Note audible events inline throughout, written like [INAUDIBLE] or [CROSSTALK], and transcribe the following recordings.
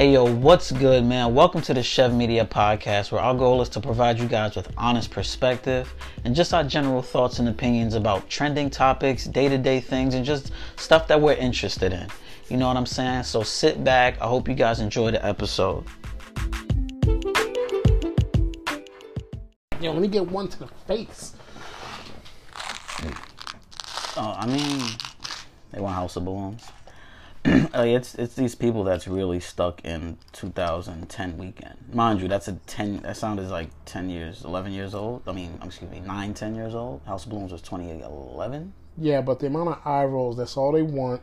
Hey yo, what's good, man? Welcome to the Chev Media Podcast, where our goal is to provide you guys with honest perspective and just our general thoughts and opinions about trending topics, day to day things, and just stuff that we're interested in. You know what I'm saying? So sit back. I hope you guys enjoy the episode. Yo, let me get one to the face. Oh, I mean, they want House of Balloons. [CLEARS THROAT] uh, it's it's these people that's really stuck in 2010 Weeknd. Mind you, that's a 10. That sound is like 10 years, 11 years old. I mean, excuse me, 9, 10 years old. House of Balloons was 2011. Yeah, but the amount of eye rolls, that's all they want.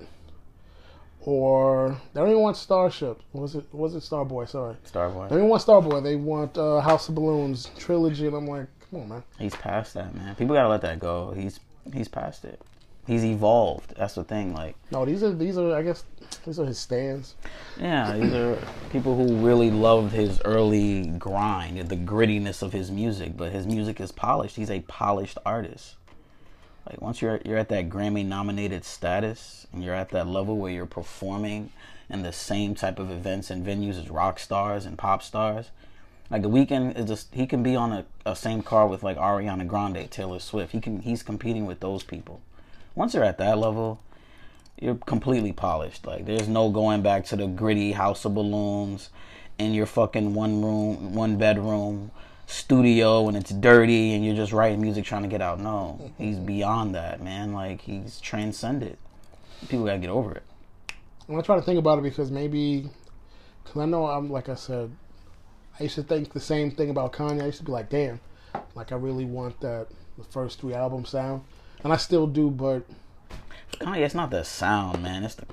Or they don't even want Starship. Was it was it Starboy? Sorry. Starboy. They don't even want Starboy. They want uh, House of Balloons trilogy, and I'm like, come on, man. He's past that, man. People gotta let that go. He's he's past it. He's evolved. That's the thing. Like, No, these are these are I guess these are his stands. yeah, these are people who really loved his early grind, the grittiness of his music. But his music is polished. He's a polished artist. Like once you're you're at that Grammy nominated status and you're at that level where you're performing in the same type of events and venues as rock stars and pop stars. Like the Weeknd is just he can be on a, a same car with like Ariana Grande, Taylor Swift. He can he's competing with those people. Once you're at that level, you're completely polished. Like there's no going back to the gritty house of balloons in your fucking one room, one bedroom studio and it's dirty and you're just writing music trying to get out. No, [LAUGHS] he's beyond that, man. Like he's transcended. People gotta get over it. I'm gonna try to think about it because maybe, because I know I'm like I said, I used to think the same thing about Kanye. I used to be like, damn, like I really want that the first three album sound, and I still do, but Kanye, it's not the sound, man. It's the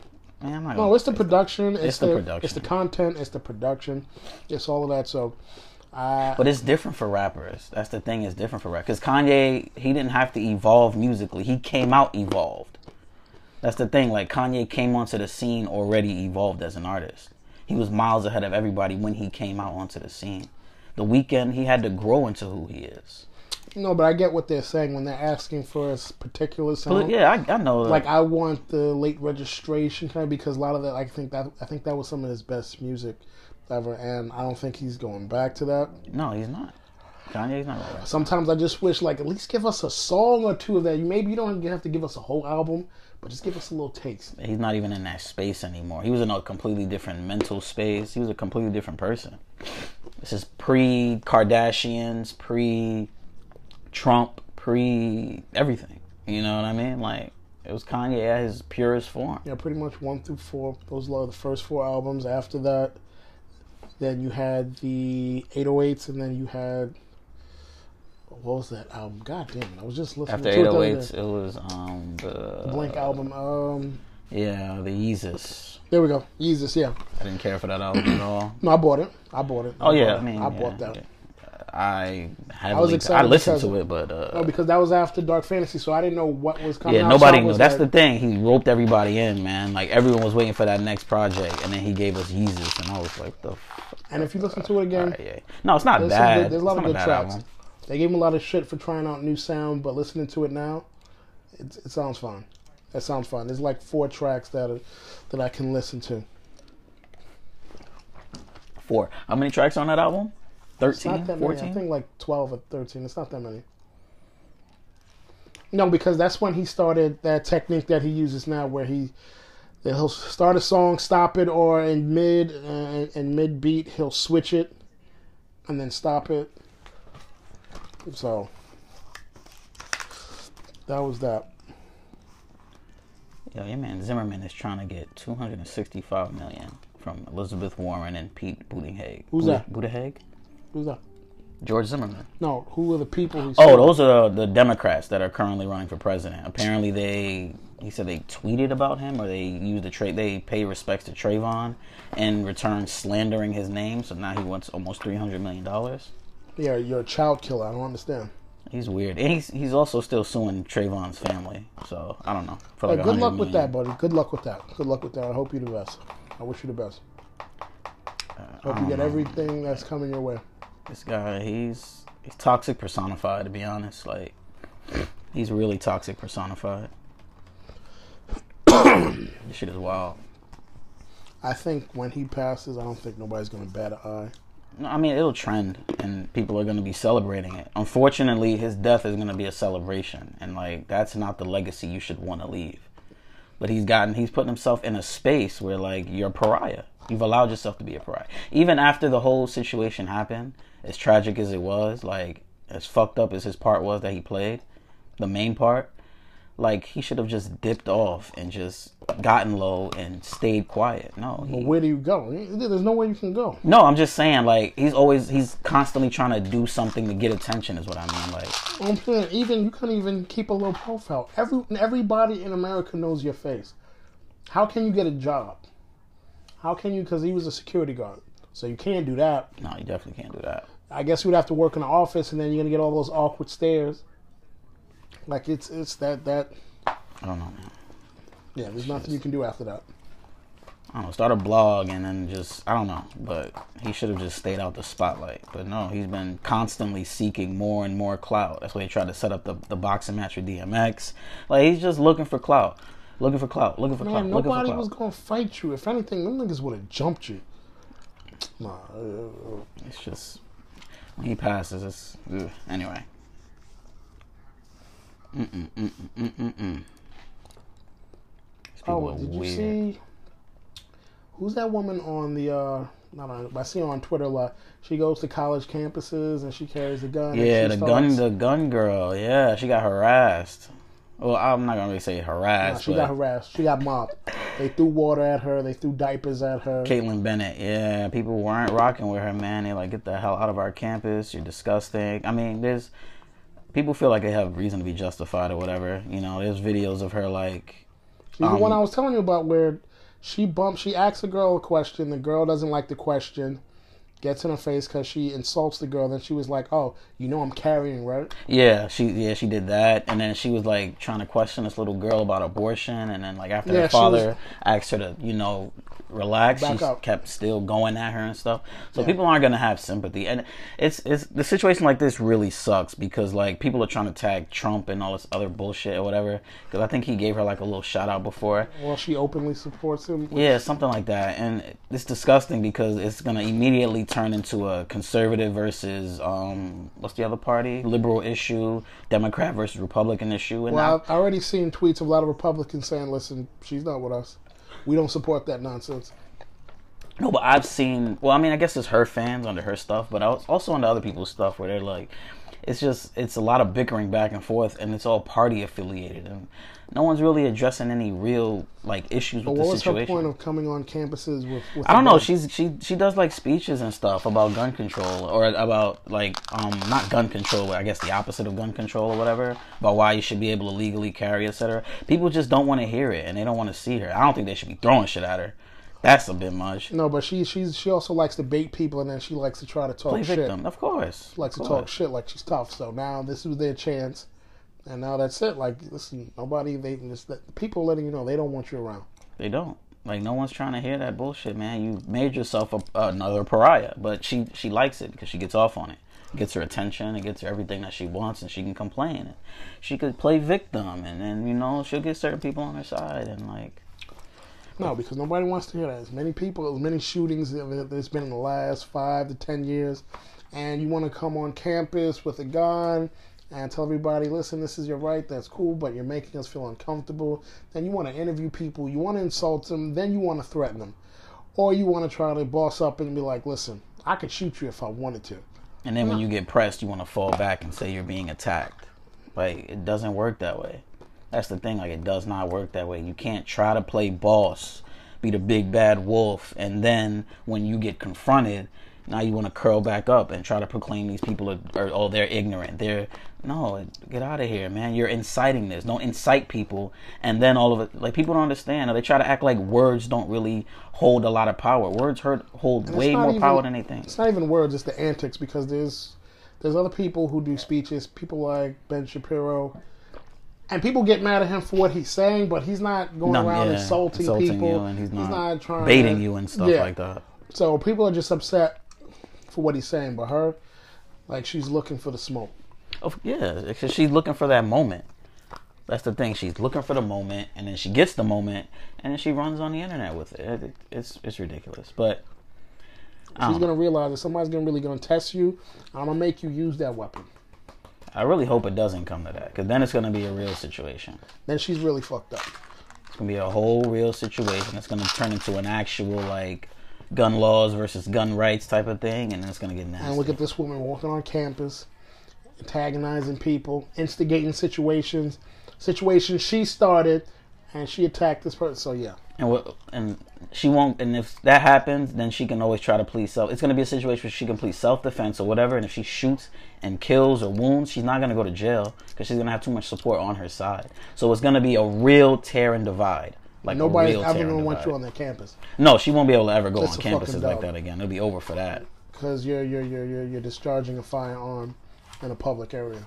man. I'm not no, it's the production, it's, it's the the, production. it's the content, it's the production, it's all of that. So, I But it's different for rappers. That's the thing. It's different for rappers. Because Kanye, he didn't have to evolve musically. He came out evolved. That's the thing. Like Kanye came onto the scene already evolved as an artist. He was miles ahead of everybody when he came out onto the scene. The Weeknd, he had to grow into who he is. No, but I get what they're saying when they're asking for a particular sound. But yeah, I, I know. like I want the late registration kind of because a lot of that I think that I think that was some of his best music ever, and I don't think he's going back to that. no, he's not. Kanye's not right. Sometimes I just wish like at least give us a song or two of that. Maybe you don't have to give us a whole album, but just give us a little taste. He's not even in that space anymore. He was in a completely different mental space. He was a completely different person. This is pre Kardashians, pre Trump, pre everything. You know what I mean? Like it was Kanye at his purest form. Yeah, pretty much one through four. Those were the first four albums. After that, then you had the 808s, and then you had what was that album? God damn it! I was just listening After to it. the 808s, day. it was um the Blank album. Um, Yeah, the Yeezus. there we go. Yeezus, yeah. I didn't care for that album at all. No, I bought it. I bought it. Oh yeah, bought I mean, I yeah, bought that. yeah. I I, excited listened to it, but uh, No, because that was after Dark Fantasy, so I didn't know what was coming. Yeah, out, nobody so knew. was That's the thing. He roped everybody in, man. Like everyone was waiting for that next project, and then he gave us Yeezus, and I was like, "The." And if you listen to it again, Alright, yeah. No, it's not there's, bad. good, there's a lot It's of good tracks. album. They gave him a lot of shit for trying out new sound, but listening to it now, it, it sounds fine. That sounds fine. There's like four tracks that are, that I can listen to. Four. How many tracks on that album? It's not 13, that many. I think like twelve or thirteen. It's not that many. No, because that's when he started that technique that he uses now, where he he'll start a song, stop it, or in mid uh, in mid beat he'll switch it, and then stop it. So that was that. Yo, your man Zimmerman is trying to get 265 million from Elizabeth Warren and Pete Buttigieg. Who's that? Buttigieg? Who's that? George Zimmerman. No, who are the people? Who Oh, those are the Democrats that are currently running for president. Apparently, they he said they tweeted about him or they used the tra- they pay respects to Trayvon in return slandering his name. So now he wants almost three hundred million dollars. Yeah, you're a child killer. I don't understand. He's weird, and he's he's also still suing Trayvon's family. So I don't know. For Hey, good 100 luck with that, buddy. Good luck with that. Good luck with that. I hope you the best. I wish you the best. Uh, hope you get um, everything that's coming your way. This guy, he's he's toxic personified. To be honest, like he's really toxic personified. [COUGHS] this shit is wild. I think when he passes, I don't think nobody's gonna bat an eye. No, I mean, it'll trend, and people are going to be celebrating it. Unfortunately, his death is going to be a celebration, and like that's not the legacy you should want to leave. But he's gotten, he's putting himself in a space where like you're a pariah. You've allowed yourself to be a pariah, even after the whole situation happened. As tragic as it was, like as fucked up as his part was that he played, the main part, like he should have just dipped off and just gotten low and stayed quiet. No, he, where do you go? There's no way you can go. no, I'm just saying, like he's always he's constantly trying to do something to get attention. Is what I mean. Like, I'm saying even you can't even keep a low profile. Every everybody in America knows your face. How can you get a job? How can you? Because he was a security guard, so you can't do that. no, you definitely can't do that. I guess you would have to work in the office, and then you're gonna get all those awkward stares. Like it's it's that that I don't know, man. yeah. There's nothing you can do after that. I don't know. Start a blog and then just I don't know, but he should have just stayed out the spotlight. But no, he's been constantly seeking more and more clout. That's why he tried to set up the the boxing match with DMX. Like he's just looking for clout, looking for clout, looking for clout, Man, looking for nobody clout. was gonna fight you. If anything, them niggas would have jumped you. Nah, uh, It's just he passes. Ugh. anyway. Mm mm mm mm mm mm. These people Oh, did you see? Who's that woman on the? uh Not on. I see her on Twitter a lot. She goes to college campuses and she carries a gun. Yeah, the starts- gun, the gun girl. Yeah, she got harassed. Well, I'm not gonna really say harassed, she but got harassed. She got mobbed. They threw water at her. They threw diapers at her. Kaitlin Bennett. Yeah, people weren't rocking with her, man. They like get the hell out of our campus. You're disgusting. I mean, there's people feel like they have reason to be justified or whatever. You know, there's videos of her like She's the um, one I was telling you about where she bumps. She asks a girl a question. The girl doesn't like the question. Gets in her face because she insults the girl. Then she was like, "Oh, you know I'm carrying, right?" Yeah, she yeah she did that, and then she was like trying to question this little girl about abortion, and then like after Yeah, her she was- father asked her to you know relax, Back she up. kept still going at her and stuff. So Yeah. people aren't gonna have sympathy, and it's it's the situation like this really sucks because like people are trying to tag Trump and all this other bullshit or whatever. Because I think he gave her like a little shout out before. Well, she openly supports him. Yeah, something like that, and it's disgusting because it's gonna immediately turn into a conservative versus um, what's the other party? Liberal issue, Democrat versus Republican issue, and Well, now, I've already seen tweets of a lot of Republicans saying, "Listen, she's not with us. We don't support that nonsense." no, but I've seen. Well, I mean, I guess it's her fans under her stuff, but I was also under other people's stuff where they're like, it's just it's a lot of bickering back and forth, and it's all party affiliated, and no one's really addressing any real like issues with what the was her situation. point of coming on campuses with? with I don't know. gun? She's she she does like speeches and stuff about gun control or about like um not gun control, but I guess the opposite of gun control or whatever about why you should be able to legally carry, etc. People just don't want to hear it and they don't want to see her. I don't think they should be throwing shit at her. That's a bit much. No, but she she's she also likes to bait people, and then she likes to try to talk Play shit. victim, of course. She likes Of to talk shit like she's tough. So now this is their chance, and now that's it. Like, listen, nobody they just people letting you know they don't want you around. They don't. Like no one's trying to hear that bullshit, man. You made yourself a, another pariah, but she she likes it because she gets off on it. It gets her attention. It gets her everything that she wants, and she can complain. She could play victim, and then you know she'll get certain people on her side, and like No, because nobody wants to hear that. As many people, as many shootings that there's been in the last five to ten years, and you want to come on campus with a gun and tell everybody, listen, this is your right, that's cool, but you're making us feel uncomfortable. Then you want to interview people, you want to insult them, then you want to threaten them, or you want to try to boss up and be like, listen, I could shoot you if I wanted to. And then when you get pressed, you want to fall back and say you're being attacked. Like it doesn't work that way. That's the thing. Like it does not work that way. You can't try to play boss, be the big bad wolf, and then when you get confronted, now you want to curl back up and try to proclaim these people are, are oh they're ignorant. They're no, get out of here, man. You're inciting this. Don't incite people, and then all of it. Like people don't understand. Or they try to act like words don't really hold a lot of power. Words hurt, hold way more even- power than anything. It's not even words; it's the antics. Because there's there's other people who do speeches, people like Ben Shapiro, and people get mad at him for what he's saying, but he's not going No, around yeah, insulting, insulting people. you, and he's not, trying baiting to, you and stuff Yeah. like that. So people are just upset for what he's saying, but her, like, she's looking for the smoke. Oh, yeah, because she's looking for that moment. That's the thing. She's looking for the moment, and then she gets the moment, and then she runs on the internet with it. it it's it's ridiculous, but She's know. gonna realize that somebody's gonna really gonna test you. I'm gonna make you use that weapon. I really hope it doesn't come to that, because then it's gonna be a real situation. Then she's really fucked up. It's gonna be a whole real situation. It's gonna turn into an actual like gun laws versus gun rights type of thing, and it's gonna get nasty. And look at this woman walking on campus, antagonizing people, instigating situations, situations she started, and she attacked this person. So yeah, And what, and she won't. And if that happens, then she can always try to plead self. It's going to be a situation where she can plead self defense or whatever. And if she shoots and kills or wounds, she's not going to go to jail because she's going to have too much support on her side. So it's going to be a real tear and divide. Like nobody's ever gonna want you on their campus No, she won't be able to ever go That's on campuses like that again. It'll be over for that. because you're you're you're you're you're discharging a firearm in a public area.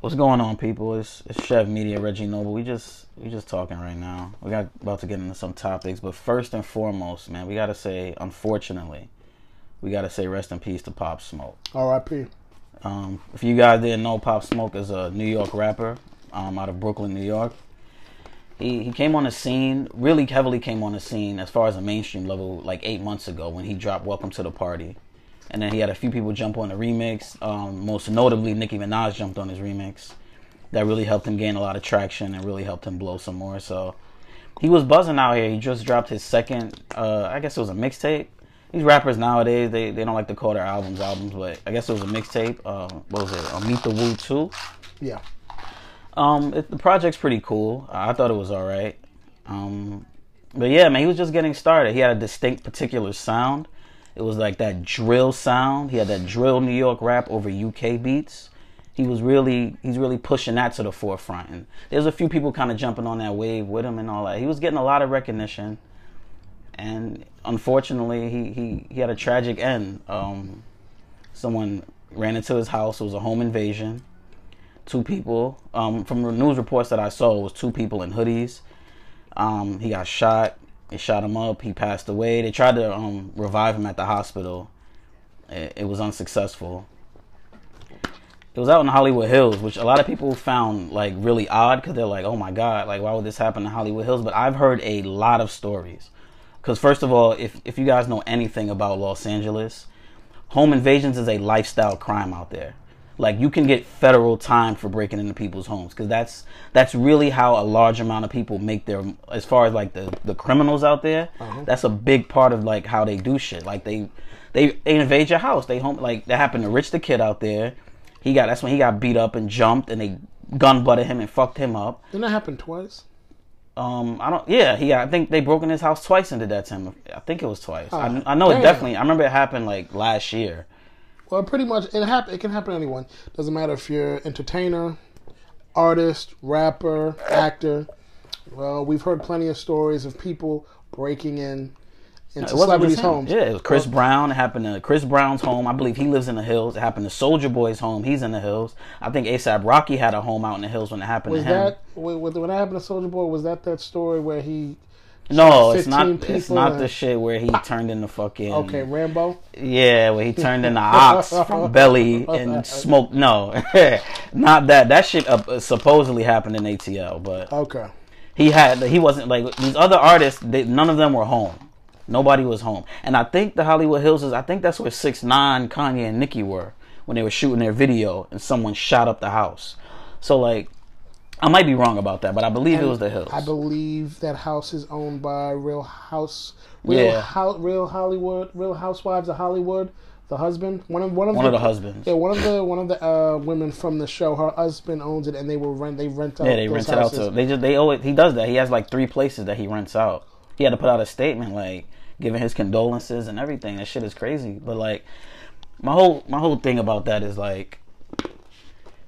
What's going on, people? It's, it's Chev Media, Reggie Noble. We just we just talking right now. We got about to get into some topics, but first and foremost, man, we gotta say, unfortunately, we gotta say rest in peace to Pop Smoke. R.I.P. Um, if you guys didn't know, Pop Smoke is a New York rapper um, out of Brooklyn, New York. He he came on the scene, really heavily came on the scene as far as a mainstream level, like eight months ago when he dropped "Welcome to the Party," and then he had a few people jump on the remix. Um, most notably, Nicki Minaj jumped on his remix. That really helped him gain a lot of traction and really helped him blow some more. So he was buzzing out here. He just dropped his second, uh, I guess it was a mixtape. These rappers nowadays, they, they don't like to call their albums albums, but I guess it was a mixtape. Uh, what was it? Meet the Woo 2. Yeah, Um, it, the project's pretty cool. I thought it was all right. Um, but yeah, man, he was just getting started. He had a distinct, particular sound. It was like that drill sound. He had that drill New York rap over UK beats. He was really, he's really pushing that to the forefront. And there's a few people kind of jumping on that wave with him and all that. He was getting a lot of recognition, and unfortunately, he he, he had a tragic end. Um, someone ran into his house. It was a home invasion two people. Um, from the news reports that I saw, it was two people in hoodies. Um, he got shot. They shot him up. He passed away. They tried to um, revive him at the hospital. It, it was unsuccessful. It was out in Hollywood Hills, which a lot of people found like really odd because they're like, "Oh my God, like why would this happen in Hollywood Hills?" But I've heard a lot of stories. Because first of all, if if you guys know anything about Los Angeles, home invasions is a lifestyle crime out there. Like you can get federal time for breaking into people's homes because that's that's really how a large amount of people make their as far as like the the criminals out there. That's a big part of like how they do shit. Like they they they invade your house. They home like that happened to Rich the Kid out there. He got that's when he got beat up and jumped and they gun butted him and fucked him up. didn't that happen twice? Um, I don't. Yeah, he. I think they broke in his house twice and did that to him. I think it was twice. I, Oh, I know it definitely. I remember it happened like last year. Well, pretty much it happen. It can happen to anyone. Doesn't matter if you're entertainer, artist, rapper, actor. Well, we've heard plenty of stories of people breaking in into wasn't celebrities' homes. Yeah, it was Chris Brown. It happened to Chris Brown's home. I believe he lives in the hills. It happened to Soulja Boy's home. He's in the hills. I think ASAP Rocky had a home out in the hills when it happened Was to him. that when when that happened to Soulja Boy? Was that that story where he? No, it's not. It's not and- the shit where he turned into fucking. Okay, Rambo. Yeah, where he turned into ox [LAUGHS] from belly [LAUGHS] and smoked. No, [LAUGHS] not that. That shit uh, supposedly happened in ATL, but Okay. he had he wasn't like these other artists. They, none of them were home. Nobody was home, and I think the Hollywood Hills is. I think that's where Six Nine, Kanye, and Nicki were when they were shooting their video, and someone shot up the house. So like, I might be wrong about that, but I believe it was the Hills. I believe that house is owned by Real House, Real Yeah. Ho- Real Hollywood, Real Housewives of Hollywood. The husband, one of one of One the, of the husbands. Yeah, one of the one of the uh, women from the show. Her husband owns it, and they will rent. They rent out. Yeah, they those rent it out to. They just they always he does that. He has like three places that he rents out. He had to put out a statement like giving his condolences and everything. That shit is crazy. But like my whole my whole thing about that is like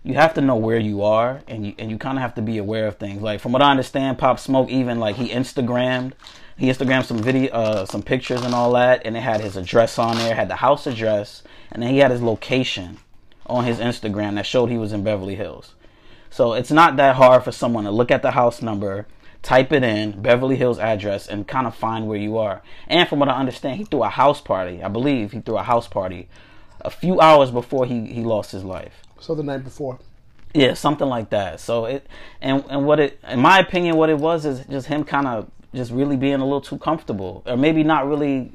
you have to know where you are and you and you kind of have to be aware of things. Like from what I understand, Pop Smoke even like he Instagrammed he Instagrammed some video uh some pictures and all that and it had his address on there, had the house address, and then he had his location on his Instagram that showed he was in Beverly Hills. So it's not that hard for someone to look at the house number, type it in, Beverly Hills address, and kind of find where you are. And from what I understand, he threw a house party. I believe he threw a house party a few hours before he, he lost his life. So the night before. Yeah, something like that. So it and and what it in my opinion what it was is just him kind of just really being a little too comfortable or maybe not really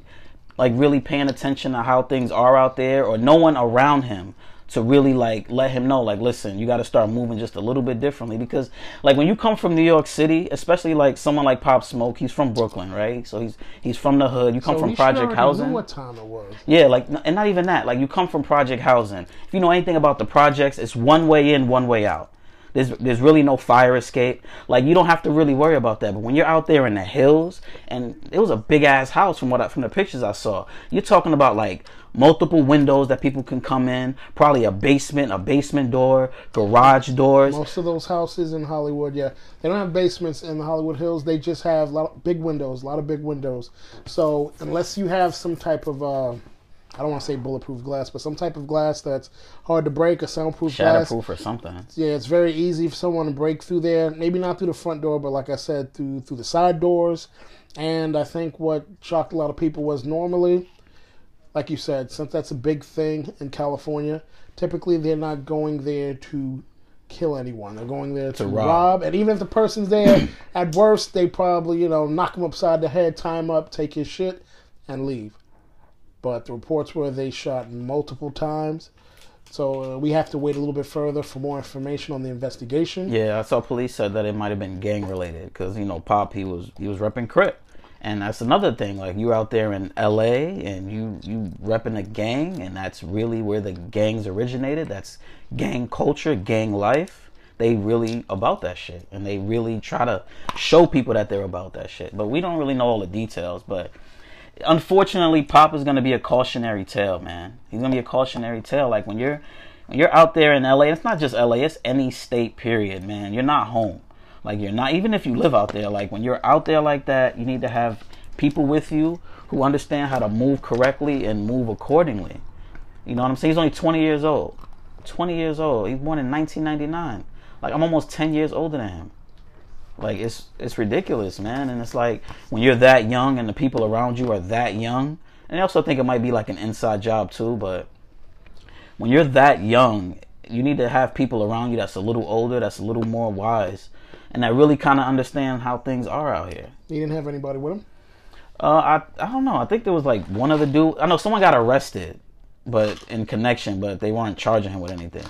like really paying attention to how things are out there or no one around him to really like let him know like listen you got to start moving just a little bit differently because like when you come from New York City especially like someone like Pop Smoke he's from Brooklyn right so he's he's from the hood you come So from project housing what time it was? yeah, like, and not even that. Like, you come from project housing. If you know anything about the projects, it's one way in, one way out. There's, there's really no fire escape. Like, you don't have to really worry about that. But when you're out there in the hills, and it was a big ass house from what I, from the pictures I saw. You're talking about like multiple windows that people can come in, probably a basement, a basement door, garage doors. Most of those houses in Hollywood, yeah, they don't have basements in the Hollywood Hills. They just have a lot of big windows, a lot of big windows. So unless you have some type of, uh, I don't want to say bulletproof glass, but some type of glass that's hard to break, a soundproof glass. Shatterproof or something. Yeah, it's very easy for someone to break through there. Maybe not through the front door, but like I said, through through the side doors. And I think what shocked a lot of people was normally, like you said, since that's a big thing in California, typically they're not going there to kill anyone. They're going there to, rob. rob. And even if the person's there, at worst, they probably you know knock him upside the head, tie him up, take his shit, and leave. But the reports were they shot multiple times. So uh, we have to wait a little bit further for more information on the investigation. Yeah, I saw police said that it might have been gang related because you know Pop he was he was repping Crip, and that's another thing. Like you out there in L.A. and you you repping a gang, and that's really where the gangs originated. That's gang culture, gang life. They really about that shit, and they really try to show people that they're about that shit. But we don't really know all the details. But unfortunately, Pop is going to be a cautionary tale, man. He's going to be a cautionary tale. Like when you're when you're out there in LA, it's not just LA, it's any state period, man. You're not home. Like you're not even if you live out there, like when you're out there like that, you need to have people with you who understand how to move correctly and move accordingly. You know what I'm saying? He's only 20 years old. 20 years old. He was born in 1999. Like I'm almost 10 years older than him. Like it's it's ridiculous, man. And it's like when you're that young and the people around you are that young. And I also think it might be like an inside job too, but when you're that young, you need to have people around you that's a little older, that's a little more wise, and that really kind of understand how things are out here. He didn't have anybody with him. Uh, I I don't know. I think there was like one of the dude. I know someone got arrested, but in connection, but they weren't charging him with anything.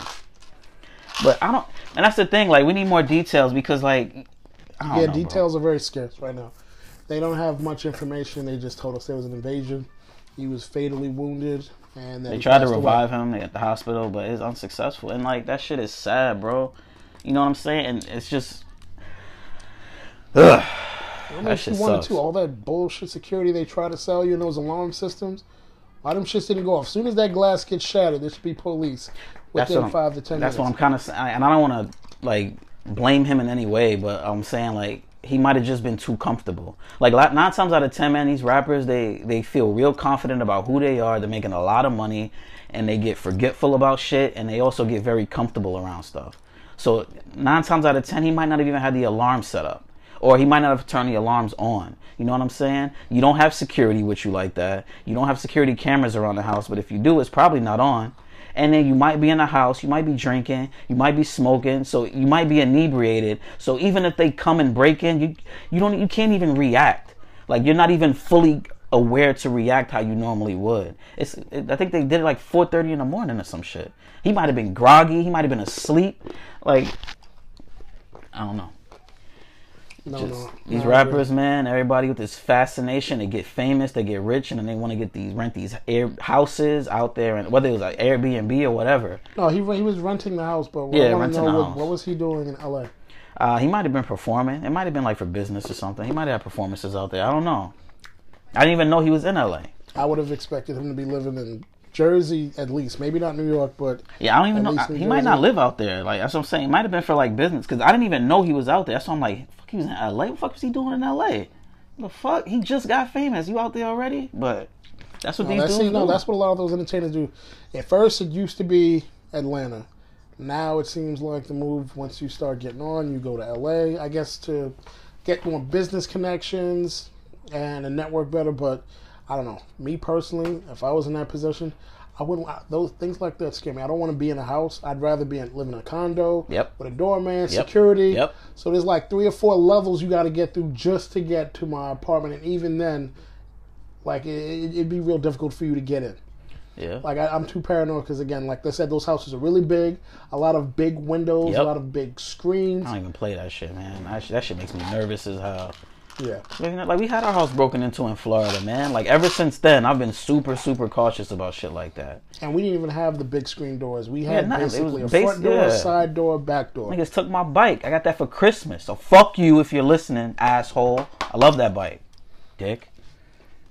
But I don't, and that's the thing. Like we need more details because like, Yeah, know, bro. details are very scarce right now. They don't have much information. They just told us there was an invasion. He was fatally wounded, and then They tried to passed away. revive him at the hospital, but it's unsuccessful. And like that shit is sad, bro. You know what I'm saying? And it's just, ugh. Makes shit you wonder sucks. too? All that bullshit security they try to sell you in those alarm systems. Why them shits didn't go off? As soon as that glass gets shattered, there should be police within five to ten That's minutes. what I'm kind of saying, and I don't want to like blame him in any way, but I'm saying like he might have just been too comfortable. Like nine times out of ten, man, these rappers they they feel real confident about who they are. They're making a lot of money, and they get forgetful about shit, and they also get very comfortable around stuff. So nine times out of ten, he might not have even had the alarm set up, or he might not have turned the alarms on. You know what I'm saying? You don't have security with you like that. You don't have security cameras around the house, but if you do, it's probably not on and then you might be in the house, you might be drinking, you might be smoking, so you might be inebriated. So even if they come and break in, you you don't you can't even react. Like you're not even fully aware to react how you normally would. It's it, I think they did it like 4:30 in the morning or some shit. He might have been groggy, he might have been asleep. Like I don't know. No, Just, no, these rappers, man, everybody with this fascination, they get famous, they get rich, and then they want to get these rent these air houses out there, and whether it was like Airbnb or whatever. No, he he was renting the house, but Yeah, renting know the what, house. what was he doing in L.A. Uh, he might have been performing. It might have been like for business or something. He might have had performances out there. I don't know. I didn't even know he was in LA. I would have expected him to be living in Jersey at least, maybe not New York, but Yeah, I don't even know. I- he might not live out there. Like that's what I'm saying. It might have been for like business because I didn't even know he was out there. So I'm like, fuck, he was in LA. What the fuck was he doing in LA? The fuck, he just got famous. You out there already? But that's what No, these that's, dudes see, no, do. that's what a lot of those entertainers do. At first, it used to be Atlanta. Now it seems like the move once you start getting on, you go to LA. I guess to get more business connections and a network better. But I don't know. Me personally, if I was in that position, I wouldn't I- those things like that scare me. I don't want to be in a house. I'd rather be in, live in a condo Yep. with a doorman, Yep. security. Yep. So there's like three or four levels you got to get through just to get to my apartment, and even then, like it, it'd be real difficult for you to get in. Yeah. Like I, I'm too paranoid because again, like I said, those houses are really big. A lot of big windows, Yep. a lot of big screens. I don't even play that shit, man. That shit, that shit makes me nervous as hell. Yeah, Like, you know, like we had our house broken into in Florida, man. Like ever since then, I've been super, super cautious about shit like that. and we didn't even have the big screen doors. We had nothing. It was basically a base- front door, yeah. side door, back door. Niggas took my bike. I got that for Christmas. So fuck you if you're listening, asshole. I love that bike, dick.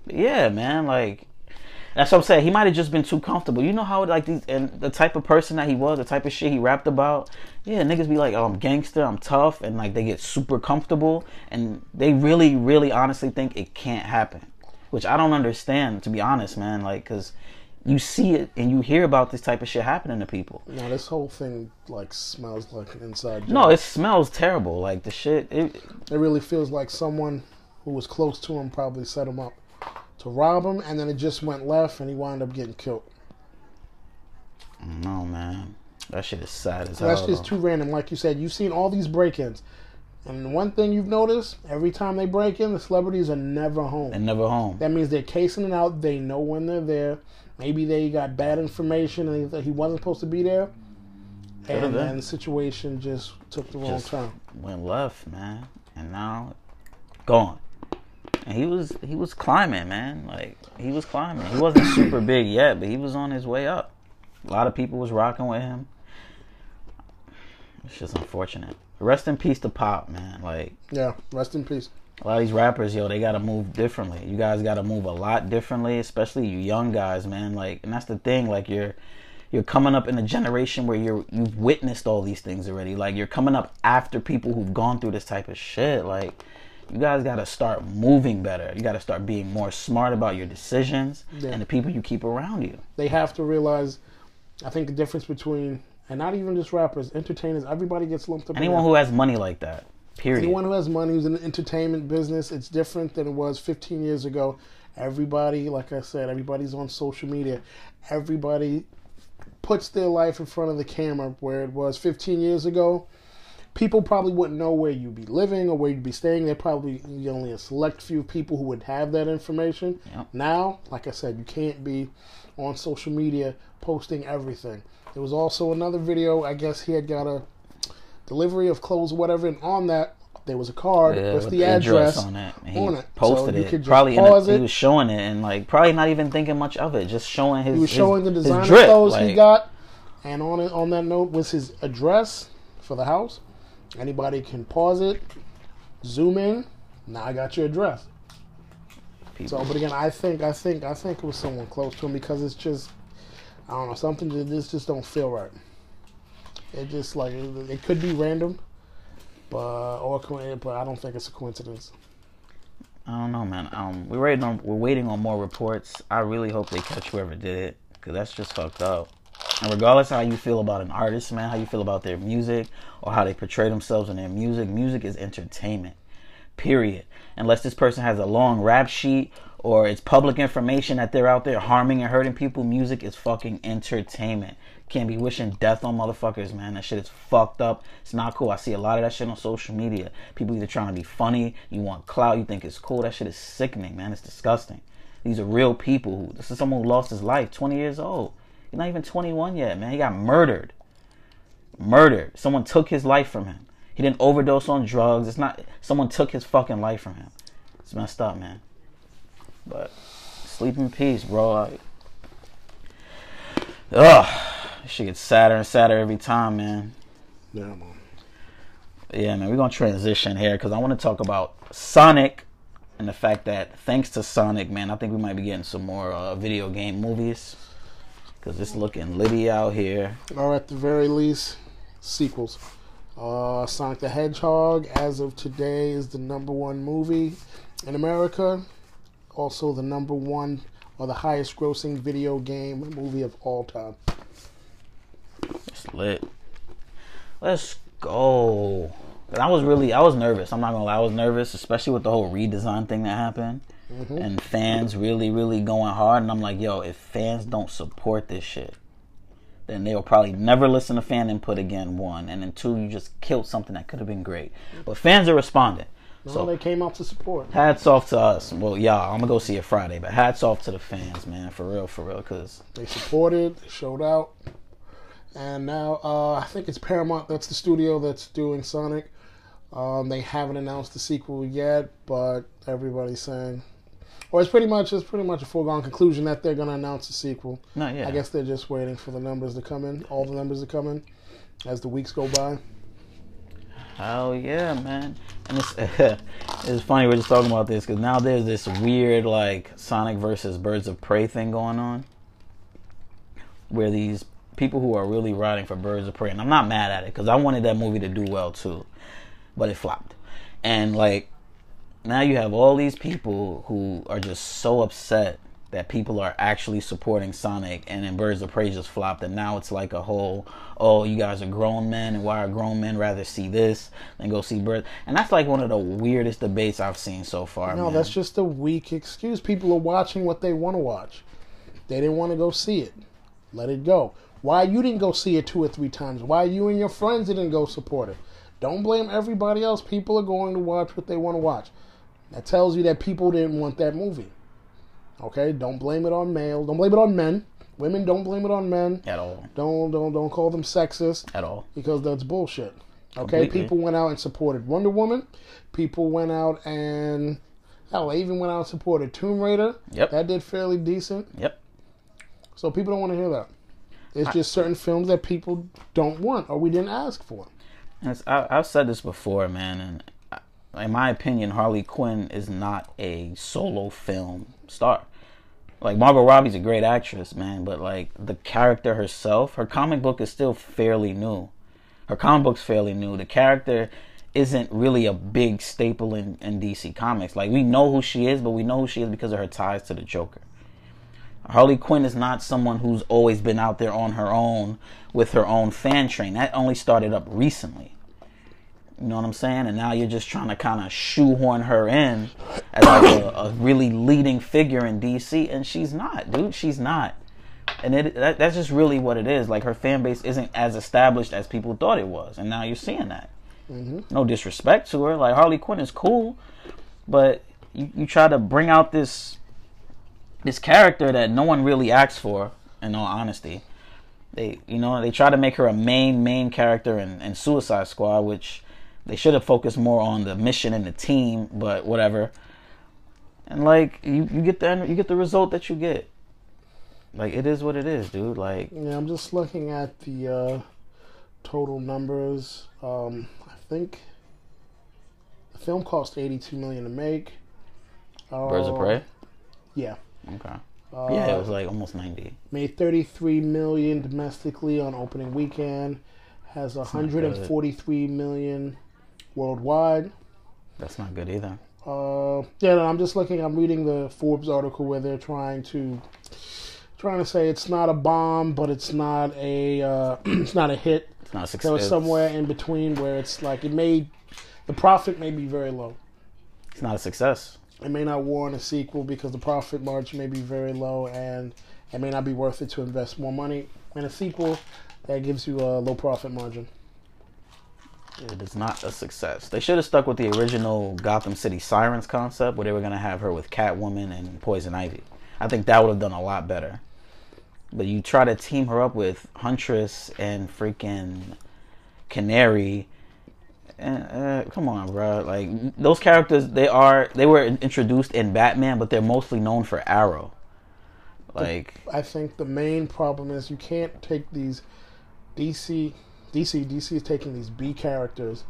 But yeah, man. Like that's what I'm saying. He might have just been too comfortable. You know how like these and the type of person that he was, the type of shit he rapped about. Yeah, niggas be like, "Oh, I'm gangster, I'm tough," and like they get super comfortable, and they really, really, honestly think it can't happen, which I don't understand, to be honest, man. Like, cause you see it and you hear about this type of shit happening to people. Now this whole thing like smells like an inside job. No, it smells terrible. Like the shit. It, It really feels like someone who was close to him probably set him up to rob him, and then it just went left, and he wound up getting killed. no, man. That shit is sad as hell. just though. too random. Like you said, you've seen all these break-ins, and one thing you've noticed: every time they break in, the celebrities are never home. and never home. That means they're casing it out. They know when they're there. Maybe they got bad information and he, he wasn't supposed to be there. And then the situation just took the wrong Just turn. went left, man, and now gone. And he was he was climbing, man. Like he was climbing. He wasn't super big yet, but he was on his way up. A lot of people was rocking with him. It's just unfortunate. Rest in peace to Pop, man. Like Yeah, rest in peace. a lot of these rappers, yo, they gotta move differently. You guys gotta move a lot differently, especially you young guys, man. Like, and that's the thing. Like, you're you're coming up in a generation where you're you've witnessed all these things already. Like, you're coming up after people who've gone through this type of shit. Like, you guys gotta start moving better. You gotta start being more smart about your decisions Yeah. and the people you keep around you. They have to realize, I think the difference between, and not even just rappers, entertainers, everybody gets lumped up. Anyone who has money like that, period. Anyone who has money who's in the entertainment business, it's different than it was 15 years ago. Everybody, like I said, everybody's on social media. Everybody puts their life in front of the camera where it was 15 years ago. People probably wouldn't know where you'd be living or where you'd be staying. There probably only a select few people who would have that information. Yep. Now, like I said, you can't be on social media posting everything. There was also another video. I guess he had got a delivery of clothes, or whatever, and on that there was a card Yeah, with, with the address, on it. He on it. posted So you it. could Probably a, pause he was showing it and like probably not even thinking much of it, just showing his. He was his- showing the designer drip, clothes he got, and on it on that note was his address for the house. Anybody can pause it, zoom in. Now I got your address. people. So, but again, I think I think I think it was someone close to him because it's just I don't know something that this just don't feel right. It just like it, it could be random, but or co- but I don't think it's a coincidence. I don't know, man. Um, we're waiting on we're waiting on more reports. I really hope they catch whoever did it, cause that's just fucked up. And regardless how you feel about an artist, man, how you feel about their music or how they portray themselves in their music, music is entertainment. Period. Unless this person has a long rap sheet or it's public information that they're out there harming and hurting people, music is fucking entertainment. Can't be wishing death on motherfuckers, man. That shit is fucked up. It's not cool. I see a lot of that shit on social media. People either trying to be funny, you want clout, you think it's cool. That shit is sickening, man. It's disgusting. These are real people. Who, this is someone who lost his life, 20 years old. He's not even 21 yet, man. He got murdered. Murdered. Someone took his life from him. He didn't overdose on drugs. It's not. Someone took his fucking life from him. It's messed up, man. But sleep in peace, bro. Like, ugh, this shit gets sadder and sadder every time, man. Yeah, man. Yeah, man, we're gonna transition here because I want to talk about Sonic and the fact that thanks to Sonic, man, I think we might be getting some more uh, video game movies because it's looking litty out here. Or at the very least, sequels. Uh, Sonic the Hedgehog, as of today, is the number one movie in America. Also, the number one or the highest grossing video game movie of all time. It's lit. Let's go. 'Cause I was really, I was nervous. I'm not gonna lie, I was nervous, especially with the whole redesign thing that happened. Mm-hmm. and fans really, really going hard. And I'm like, yo, if fans don't support this shit, then they'll probably never listen to fan input again. One, and then two, you just killed something that could have been great. But fans are responding. No, So they came out to support. hats off to us. Well, y'all, I'm gonna go see it Friday, but hats off to the fans, man, for real, for real, because They supported, they showed out, and now uh, I think it's Paramount. That's the studio that's doing Sonic. Um, they haven't announced the sequel yet, but everybody's saying, or it's pretty much it's pretty much a foregone conclusion that they're going to announce a sequel. no, yeah, I guess they're just waiting for the numbers to come in, all the numbers to come in, as the weeks go by. Hell yeah, man. And it's [LAUGHS] it's funny we're just talking about this because now there's this weird like Sonic versus Birds of Prey thing going on, where these people who are really riding for Birds of Prey, and I'm not mad at it because I wanted that movie to do well too, but it flopped, and like now you have all these people who are just so upset that people are actually supporting Sonic and then Birds of Prey just flopped and now it's like a whole oh you guys are grown men and why are grown men rather see this than go see Birds and that's like one of the weirdest debates I've seen so far. No, man. that's just a weak excuse. People are watching what they want to watch. They didn't want to go see it. Let it go. Why you didn't go see it two or three times? Why you and your friends didn't go support it? Don't blame everybody else. People are going to watch what they want to watch. That tells you that people didn't want that movie. Okay, don't blame it on male. Don't blame it on men. Women, don't blame it on men. at all, Don't don't don't call them sexist at all. because that's bullshit. Okay, Completely. people went out and supported Wonder Woman. People went out and hell, they even went out and supported Tomb Raider. Yep. that did fairly decent. Yep. So people don't want to hear that. It's just certain films that people don't want or we didn't ask for. I, I've said this before, man, and in my opinion, Harley Quinn is not a solo film star. Like Margot Robbie's a great actress, man, but like the character herself, her comic book is still fairly new. Her comic book's fairly new. The character isn't really a big staple in, in DC Comics. Like we know who she is, but we know who she is because of her ties to the Joker. Harley Quinn is not someone who's always been out there on her own with her own fan train. That only started up recently. You know what I'm saying? And now you're just trying to kind of shoehorn her in as like a, a really leading figure in DC, and she's not, dude. She's not. And it that, that's just really what it is. Like her fan base isn't as established as people thought it was, and now you're seeing that. Mm-hmm. No disrespect to her. Like Harley Quinn is cool, but you, you try to bring out this this character that no one really asks for. In all honesty, they you know they try to make her a main main character in, in Suicide Squad, which they should have focused more on the mission and the team. But whatever. And like you, you get the you get the result that you get. Like it is what it is, dude. Like Yeah, I'm just looking at the uh, total numbers. Um, I think the film cost 82 million to make. Birds of Uh, Prey. Yeah. Okay. Uh, Yeah, it was like almost ninety. made 33 million domestically on opening weekend. Has not 143 million worldwide. That's not good either. Uh, yeah, no, I'm just looking. I'm reading the Forbes article where they're trying to trying to say it's not a bomb, but it's not a uh, [CLEARS THROAT] it's not a hit. It's not a success. So it's somewhere in between where it's like it may the profit may be very low. It's not a success. It may not warrant a sequel because the profit margin may be very low, and it may not be worth it to invest more money in a sequel that gives you a low profit margin. It is not a success. They should have stuck with the original Gotham City Sirens concept, where they were gonna have her with Catwoman and Poison Ivy. I think that would have done a lot better. But you try to team her up with Huntress and freaking Canary. Uh, come on, bro. Like those characters, they are they were introduced in Batman, but they're mostly known for Arrow. Like I think the main problem is you can't take these DC DC DC is taking these B characters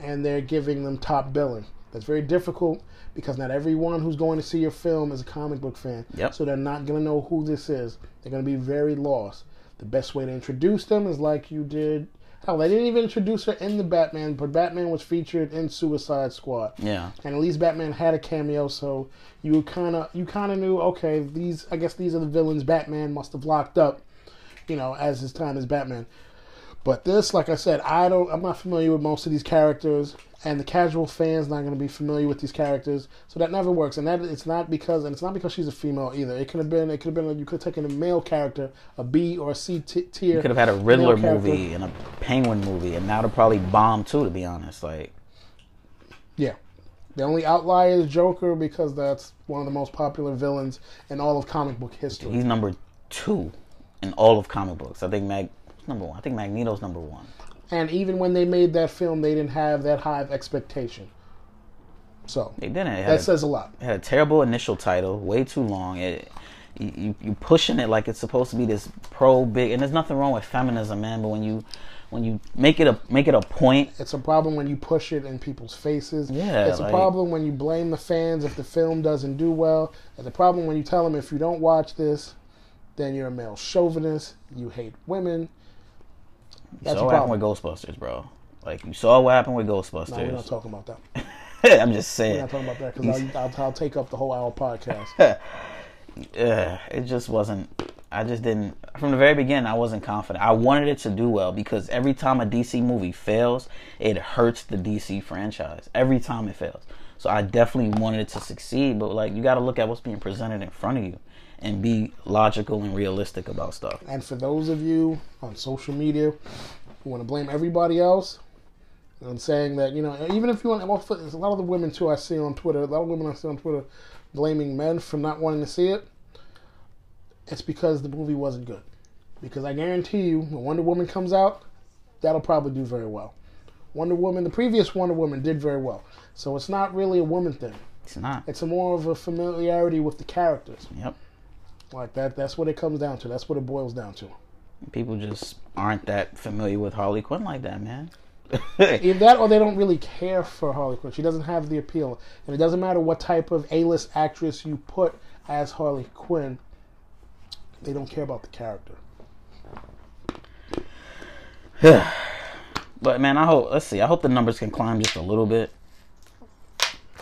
and they're giving them top billing. That's very difficult because not everyone who's going to see your film is a comic book fan. Yep. So they're not going to know who this is. They're going to be very lost. The best way to introduce them is like you did. Hell, they didn't even introduce her in the Batman, but Batman was featured in Suicide Squad yeah, and at least Batman had a cameo, so you kind of you kind of knew okay, these I guess these are the villains Batman must have locked up, you know, as his time as Batman. But this, like I said, I don't. I'm not familiar with most of these characters, and the casual fan's not going to be familiar with these characters, so that never works. And that it's not because, and it's not because she's a female either. It could have been. It could have been. You could have taken a male character, a B or a C t- tier. You could have had a Riddler movie and a Penguin movie, and that would probably bomb too. To be honest, like Yeah. The only outlier is Joker because that's one of the most popular villains in all of comic book history. he's number two in all of comic books. I think Mag number one. I think Magneto's number one. And even when they made that film, they didn't have that high of expectation. So They didn't. It that a, says a lot. it had a terrible initial title, way too long. It you, you you pushing it like it's supposed to be this pro big, and there's nothing wrong with feminism, man. But when you when you make it a make it a point, It's a problem when you push it in people's faces. Yeah, It's a problem when you blame the fans if the film doesn't do well. It's a problem when you tell them if you don't watch this, then you're a male chauvinist. You hate women. You That's saw what happened with Ghostbusters, bro. Like you saw what happened with No, we're not talking about that. [LAUGHS] I'm just saying. We're not talking about that because I'll, I'll, I'll take up the whole hour podcast. [LAUGHS] yeah, it just wasn't. I just didn't. From the very beginning, I wasn't confident. I wanted it to do well because every time a DC movie fails, it hurts the DC franchise. Every time it fails. So I definitely wanted it to succeed, but like you got to look at what's being presented in front of you and be logical and realistic about stuff. And for those of you on social media who want to blame everybody else and saying that, you know, even if you want, well, there's a lot of the women too I see on Twitter, a lot of women I see on Twitter blaming men for not wanting to see it. It's because the movie wasn't good. Because I guarantee you, when Wonder Woman comes out, that'll probably do very well. Wonder Woman, the previous Wonder Woman did very well. So it's not really a woman thing. It's not. It's a more of a familiarity with the characters. Yep. Like that that's what it comes down to. That's what it boils down to. People just aren't that familiar with Harley Quinn like that, man. [LAUGHS] Either that or they don't really care for Harley Quinn. She doesn't have the appeal. And it doesn't matter what type of A list actress you put as Harley Quinn, they don't care about the character. [SIGHS] But man, I hope. Let's see. I hope the numbers can climb just a little bit,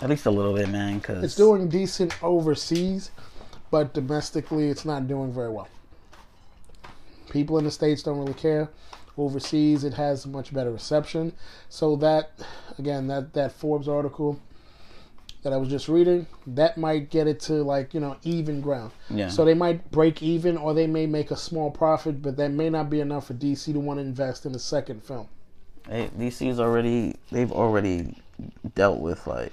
at least a little bit, man. Because It's doing decent overseas, but domestically it's not doing very well. People in the States don't really care. Overseas it has much better reception. So that again, that, that Forbes article that I was just reading, that might get it to like, you know, even ground. Yeah. So they might break even or they may make a small profit, but that may not be enough for DC to want to invest in a second film. Hey, DC's already they've already dealt with like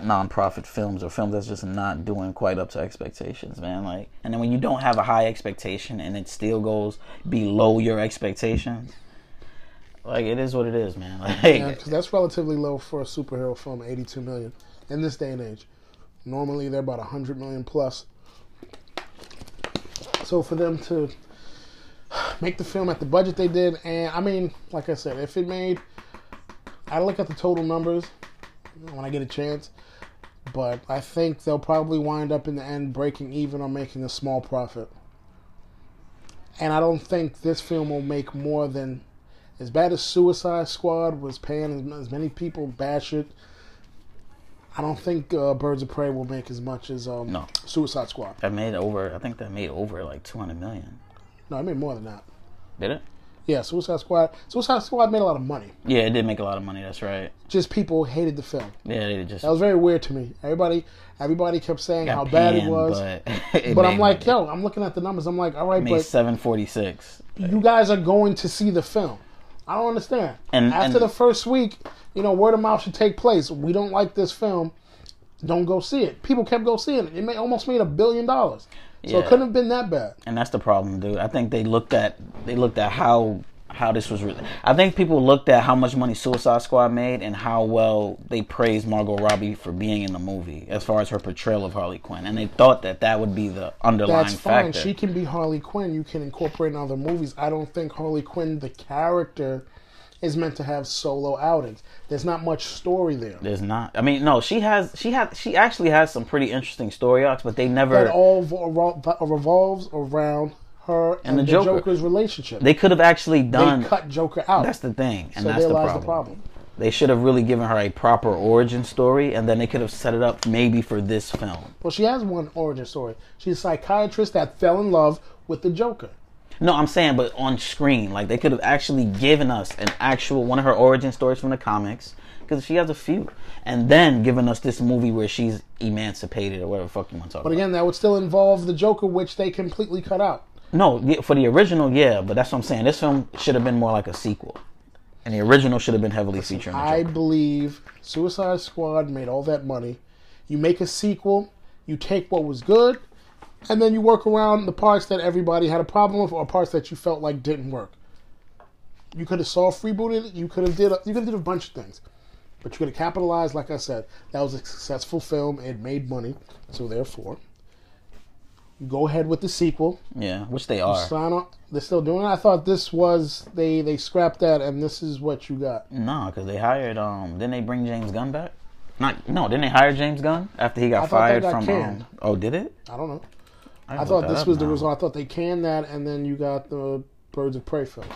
non-profit films or films that's just not doing quite up to expectations, man. Like, and then when you don't have a high expectation and it still goes below your expectations, like it is what it is, man. Like, Yeah, that's relatively low for a superhero film, 82 million in this day and age. Normally they're about 100 million plus. So for them to make the film at the budget they did, and I mean, like I said, if it made, I look at the total numbers when I get a chance, but I think they'll probably wind up in the end breaking even or making a small profit. And I don't think this film will make more than as bad as Suicide Squad was paying as, many people bash it. I don't think uh, Birds of Prey will make as much as um, No. Suicide Squad. that made over. I think that made over like two hundred million. No, I made more than that. Did it? Yeah, Suicide Squad. Suicide Squad made a lot of money. Yeah, it did make a lot of money. That's right. Just people hated the film. Yeah, it just That was very weird to me. Everybody, everybody kept saying how bad it was. But, [LAUGHS] But, I'm like, money. yo, I'm looking at the numbers. I'm like, all right, made but seven forty six. you guys are going to see the film. I don't understand. And- After and- the first week, you know, word of mouth should take place. We don't like this film. Don't go see it. People kept go seeing it. It may, almost made a billion dollars. So it couldn't have been that bad. and that's the problem, dude. I think they looked at they looked at how how this was really. I think people looked at how much money Suicide Squad made and how well they praised Margot Robbie for being in the movie as far as her portrayal of Harley Quinn, and they thought that that would be the underlying That's fine. factor. She can be Harley Quinn. You can incorporate in other movies. I don't think Harley Quinn, the character, is meant to have solo outings. There's not much story there. There's not. I mean, no. She has. She had. She actually has some pretty interesting story arcs, but they never. That all vo- revolves around her and, the the, Joker. Joker's relationship. They could have actually They done. cut Joker out. That's the thing, and so that's the problem. the problem. They should have really given her a proper origin story, and then they could have set it up maybe for this film. Well, she has one origin story. She's a psychiatrist that fell in love with the Joker. No, I'm saying, but on screen, like they could have actually given us an actual one of her origin stories from the comics, because she has a few, and then given us this movie where she's emancipated or whatever the fuck you want to talk But about. again, that would still involve the Joker, which they completely cut out. No, for the original, yeah, but that's what I'm saying. This film should have been more like a sequel, and the original should have been heavily featuring the I believe Suicide Squad made all that money. You make a sequel, you take what was good, and then you work around the parts that everybody had a problem with or parts that you felt like didn't work. You could have soft rebooted it. You could have did a, you could have did a bunch of things, but you could have capitalized. Like I said, that was a successful film. It made money, so therefore, you go ahead with the sequel. Yeah, which they are. Sign on. They're still doing it. I thought this was they they scrapped that, and this is what you got. No, because they hired. Um, didn't they bring James Gunn back? Not no, didn't they hire James Gunn after he got I fired got from? Um, oh, did it? I don't know. I thought this was the now. result. I thought they canned that, and then you got the Birds of Prey film.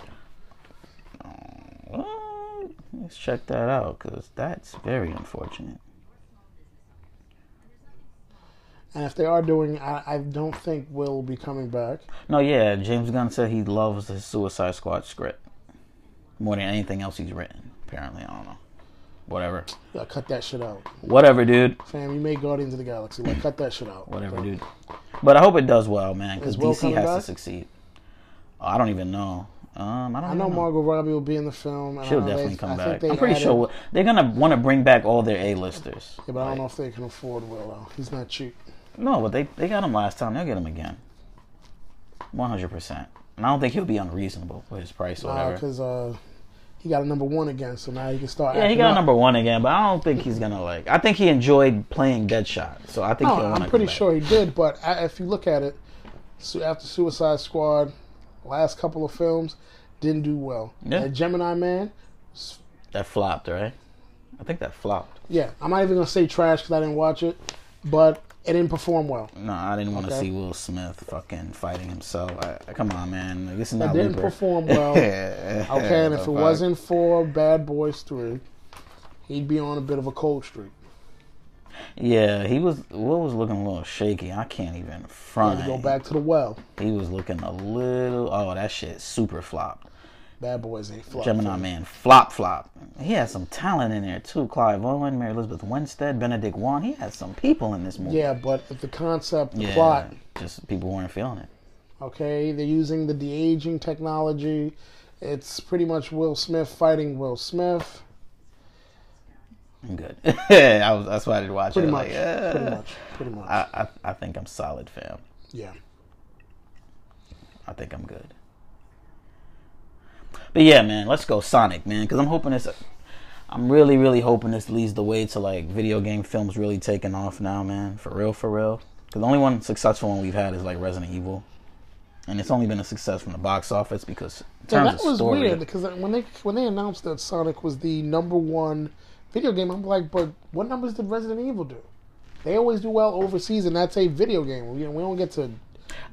Well, let's check that out because that's very unfortunate. And if they are doing, I, I don't think Will will be coming back. No, yeah, James Gunn said he loves the Suicide Squad script more than anything else he's written. Apparently, I don't know. Whatever, Yeah, cut that shit out, whatever, dude. fam. You made Guardians of the Galaxy. Like, cut that shit out. Whatever, dude. But I hope it does well, man, because DC has back? to succeed. Oh, I don't even know. Um, I don't. I know even Margot Robbie will be in the film. She'll know definitely they, come I back. I'm pretty added, sure they're gonna want to bring back all their A-listers. Yeah, but I don't know if they can afford Will. He's not cheap. No, but they they got him last time. They'll get him again. One hundred percent. And I don't think he'll be unreasonable with his price or whatever. because uh, he got a number one again, so now he can start. yeah, he got up. number one again, but I don't think he's gonna like. I think he enjoyed playing Deadshot, so I think No, he'll I'm pretty sure he did, but a- if you look at it, so after Suicide Squad, last couple of films didn't do well. Yeah. And Gemini Man, that flopped, right? I think that flopped. yeah, I'm not even gonna say trash because I didn't watch it, but it didn't perform well. No, I didn't want to Okay. see Will Smith fucking fighting himself. I, come on, man. This is not. It didn't perform well. okay, [LAUGHS] Okay, and if it wasn't for Bad Boys Three, he'd be on a bit of a cold streak. yeah, he was. Will was looking a little shaky. I can't even front. go back to the well. He was looking a little. Oh, that shit super flopped. Bad Boys ain't flop. Gemini Man flop flop. He has some talent in there too. Clive Owen, Mary Elizabeth Winstead, Benedict Wong. He has some people in this movie. Yeah, but the concept, the Yeah, plot, Just people weren't feeling it. Okay, they're using the de aging technology. It's pretty much Will Smith fighting Will Smith. I'm good. [LAUGHS] I was, that's why I didn't watch Pretty it. much. Like, uh, Pretty much. Pretty much. I, I I think I'm solid, fam. yeah. I think I'm good. But yeah, man, let's go Sonic, man, because I'm hoping this. I'm really, really hoping this leads the way to like video game films really taking off now, man. For real, for real. Because the only one successful one we've had is like Resident Evil, and it's only been a success from the box office because in Yeah, that was story, weird because uh, when they when they announced that Sonic was the number one video game, I'm like, but what numbers did Resident Evil do? They always do well overseas, and that's a video game. We don't get to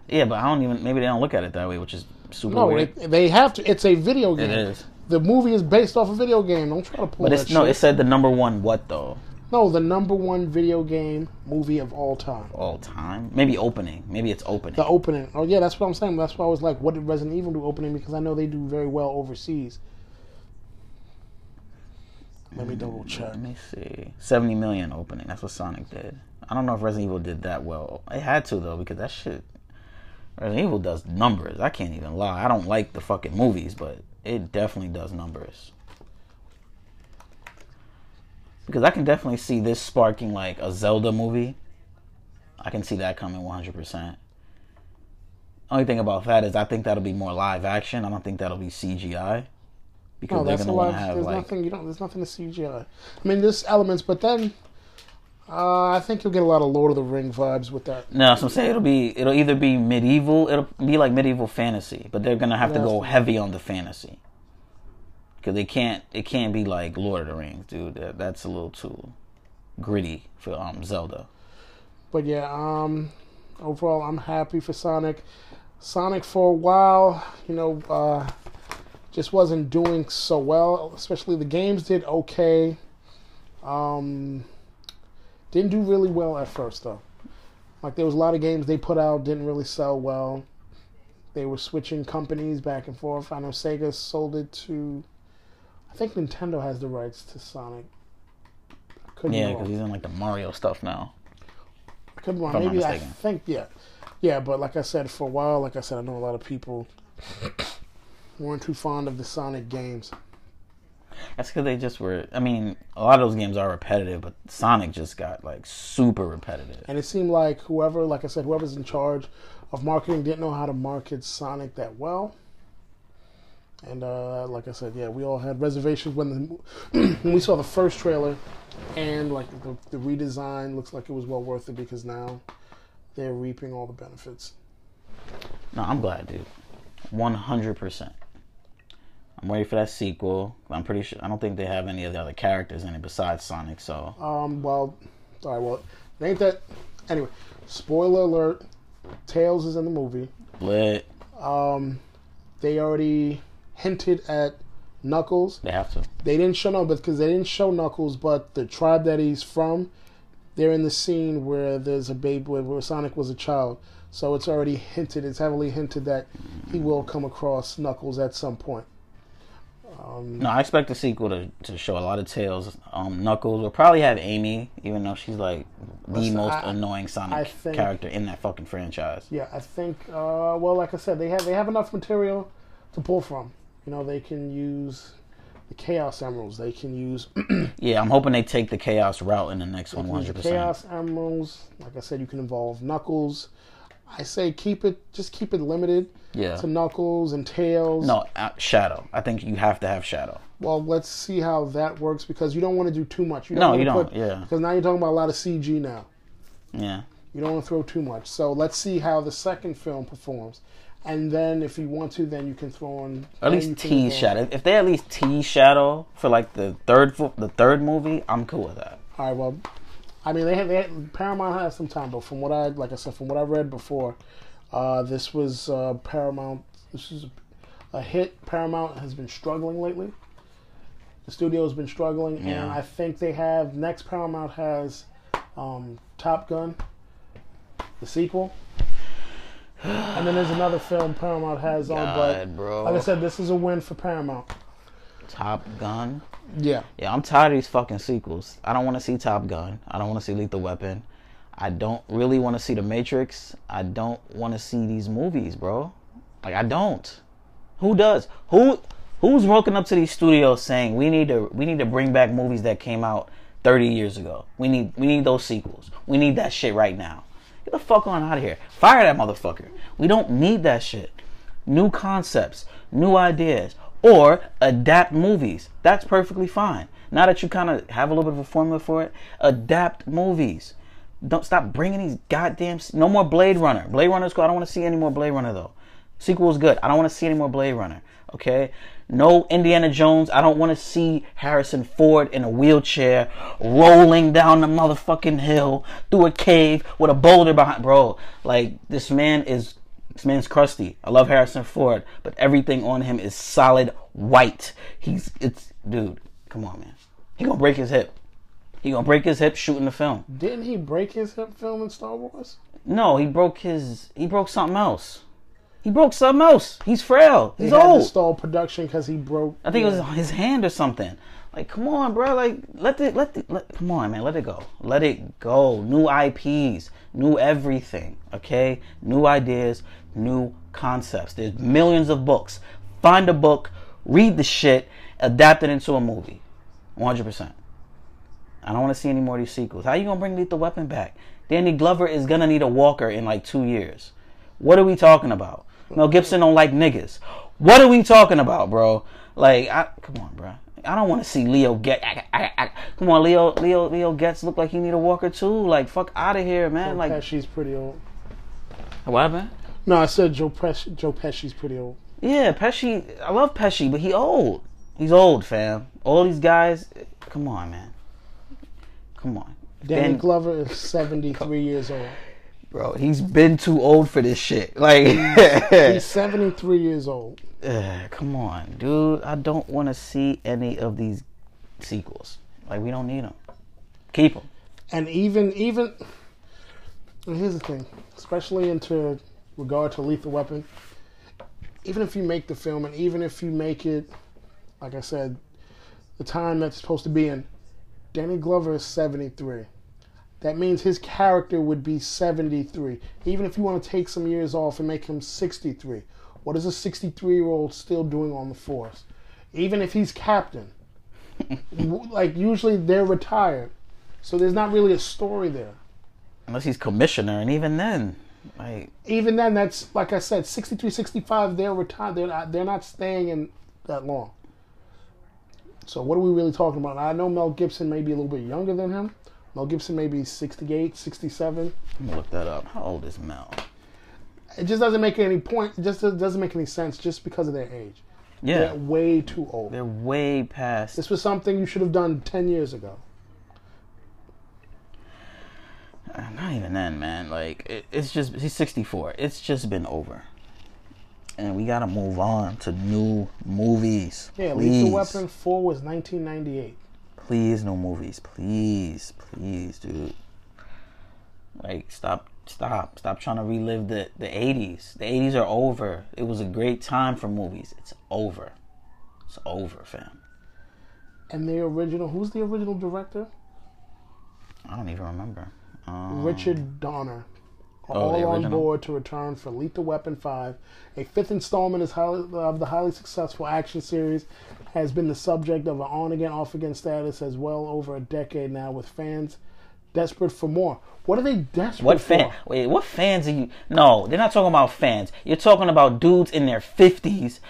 yeah, but I don't even maybe they don't look at it that way, which is super no. weird. They, they have to. It's a video game. it is, The movie is based off a video game. Don't try to pull but it's no. shit. It said the number one what though no, the number one video game movie of all time. all time. Maybe opening. Maybe it's opening. The opening. Oh yeah, that's what I'm saying. That's why I was like, what did Resident Evil do opening? Because I know they do very well overseas. Let me double mm, check. Let me see. 70 million opening. That's what Sonic did. I don't know if Resident Evil did that well. It had to though because that shit Resident Evil does numbers. I can't even lie. I don't like the fucking movies, but it definitely does numbers. Because I can definitely see this sparking like a Zelda movie. I can see that coming 100%. Only thing about that is I think that'll be more live action. I don't think that'll be CGI. Because No, they're that's a gonna want to have There's like nothing. You don't. There's nothing to CGI. I mean, there's elements, but then uh, I think you'll get a lot of Lord of the Ring vibes with that. No, so I'm saying it'll be it'll either be medieval, it'll be like medieval fantasy, but they're gonna have to go heavy on the fantasy because they can't it can't be like Lord of the Rings, dude. That, that's a little too gritty for um Zelda. But yeah, um, overall, I'm happy for Sonic. Sonic for a while, you know, uh, just wasn't doing so well. Especially the games did okay. Um, didn't do really well at first though. Like there was a lot of games they put out didn't really sell well. they were switching companies back and forth. I know Sega sold it to. I think Nintendo has the rights to Sonic. Could Yeah, because he's in like the Mario stuff now. I could be wrong. if I'm not Maybe I think yeah, yeah. But like I said, for a while, like I said, I know a lot of people weren't too fond of the Sonic games. That's because they just were. I mean, a lot of those games are repetitive, but Sonic just got like super repetitive. And it seemed like whoever, like I said, whoever's in charge of marketing didn't know how to market Sonic that well. And uh, like I said, yeah, we all had reservations when the [CLEARS THROAT] when we saw the first trailer, and like the, the redesign looks like it was well worth it because now they're reaping all the benefits. No, I'm glad, dude. One hundred percent. I'm waiting for that sequel. I'm pretty sure. I don't think they have any of the other characters in it besides Sonic. So Um, well, all right, well, it ain't that. Anyway, spoiler alert: Tails is in the movie. lit. Um, they already hinted at Knuckles. They have to. They didn't show no, because they didn't show Knuckles, but the tribe that he's from, they're in the scene where there's a baby where, where Sonic was a child. So it's already hinted. It's heavily hinted that he will come across Knuckles at some point. Um, No, I expect the sequel to, to show a lot of Tails. Um, Knuckles will probably have Amy, even though she's like the Listen, most I- annoying Sonic think- character in that fucking franchise. Yeah, I think. Uh, well, like I said, they have they have enough material to pull from. You know, they can use the Chaos Emeralds. They can use [CLEARS THROAT] Yeah, I'm hoping they take the Chaos route in the next one, Use 100. the Chaos Emeralds. Like I said, you can involve Knuckles. I say keep it, just keep it limited Yeah. to Knuckles and Tails. No, uh, Shadow. I think you have to have Shadow. Well, let's see how that works because you don't want to do too much. You No, you don't, Put, yeah. Because now you're talking about a lot of CG now. Yeah. You don't want to throw too much. So let's see how the second film performs, and then if you want to, then you can throw in At least tease Shadow. If they at least tease Shadow for like the third the third movie, I'm cool with that. All right. Well, I mean, they had, they had, Paramount has some time, but from what I like I said, from what I read before, uh, this was uh, Paramount. This is a hit. Paramount has been struggling lately. The studio has been struggling, and I think they have next. Paramount has um, Top Gun, the sequel, and then there's another film Paramount has on. God, but bro. like I said, this is a win for Paramount. Top Gun. Yeah. Yeah, I'm tired of these fucking sequels. I don't want to see Top Gun. I don't want to see Lethal Weapon. I don't really want to see The Matrix. I don't want to see these movies, bro. Like I don't. Who does? Who who's walking up to these studios saying we need to we need to bring back movies that came out 30 years ago. We need we need those sequels. We need that shit right now. Get the fuck on out of here. Fire that motherfucker. We don't need that shit. New concepts, new ideas, or adapt movies. That's perfectly fine. Now that you kind of have a little bit of a formula for it, adapt movies. Don't stop bringing these goddamn. No more Blade Runner. Blade Runner's cool. I don't want to see any more Blade Runner though. Sequel is good. I don't want to see any more Blade Runner. Okay. No Indiana Jones. I don't want to see Harrison Ford in a wheelchair rolling down the motherfucking hill through a cave with a boulder behind. Bro, like this man is this man's crusty. I love Harrison Ford, but everything on him is solid white. He's it's dude. Come on, man. He gonna break his hip. He gonna break his hip shooting the film. Didn't he break his hip filming Star Wars? No, he broke his. He broke something else. He broke something else. He's frail. He He's had to old. stall production because he broke. I think it was his hand or something. Like, come on, bro. Like, let the let the let, come on, man. Let it go. Let it go. New IPs, new everything. Okay, new ideas, new concepts. There's millions of books. Find a book, read the shit, adapt it into a movie. 100. percent I don't want to see any more of these sequels. How are you gonna bring Lethal Weapon back? Danny Glover is gonna need a walker in like two years. What are we talking about? Mel Gibson don't like niggas. What are we talking about, bro? Like, I, come on, bro. I don't want to see Leo get. I, I, I, come on, Leo. Leo. Leo gets look like he need a walker too. Like, fuck out of here, man. Joe Like, she's pretty old. what happened? No, I said Joe Pesci. Joe Pesci's pretty old. Yeah, Pesci. I love Pesci, but he old. He's old, fam. All these guys. Come on, man. Come on. Danny Dan- Glover is seventy three years old. Bro, he's been too old for this shit. Like, He's [LAUGHS] seventy three years old. Ugh, come on, dude. I don't want to see any of these sequels. Like, we don't need them. Keep them. And even even here's the thing, especially into regard to Lethal Weapon, even if you make the film, and even if you make it, like I said, the time that's supposed to be in, Danny Glover is 73. That means his character would be 73. Even if you want to take some years off and make him 63, what is a 63 year old still doing on the force? Even if he's captain, [LAUGHS] like usually they're retired, so there's not really a story there. Unless he's commissioner, and even then, like Even then, that's like I said, 63, 65, they're retired. They're not, they're not staying in that long. So what are we really talking about? I know Mel Gibson may be a little bit younger than him. Mel Gibson may be 68, 67. let me look that up. How old is Mel? It just doesn't make any point. It just doesn't make any sense just because of their age. Yeah, They're way too old. they're way past. This was something you should have done 10 years ago. [SIGHS] Not even then, man. Like it, it's just he's 64. It's just been over, and we gotta move on to new movies. Yeah, please. Lethal Weapon 4 was 1998. Please, no movies. Please, please, dude. Like stop, stop, stop trying to relive the the 80s. The 80s are over. It was a great time for movies. It's over. It's over, fam. And the original, who's the original director? I don't even remember. Um, Richard Donner. Oh, All on board to return for Lethal Weapon 5. A fifth installment is highly, of the highly successful action series has been the subject of an on again, off again status as well over a decade now, with fans desperate for more. What are they desperate What for? Wait, what fans are you? No, they're not talking about fans. You're talking about dudes in their fifties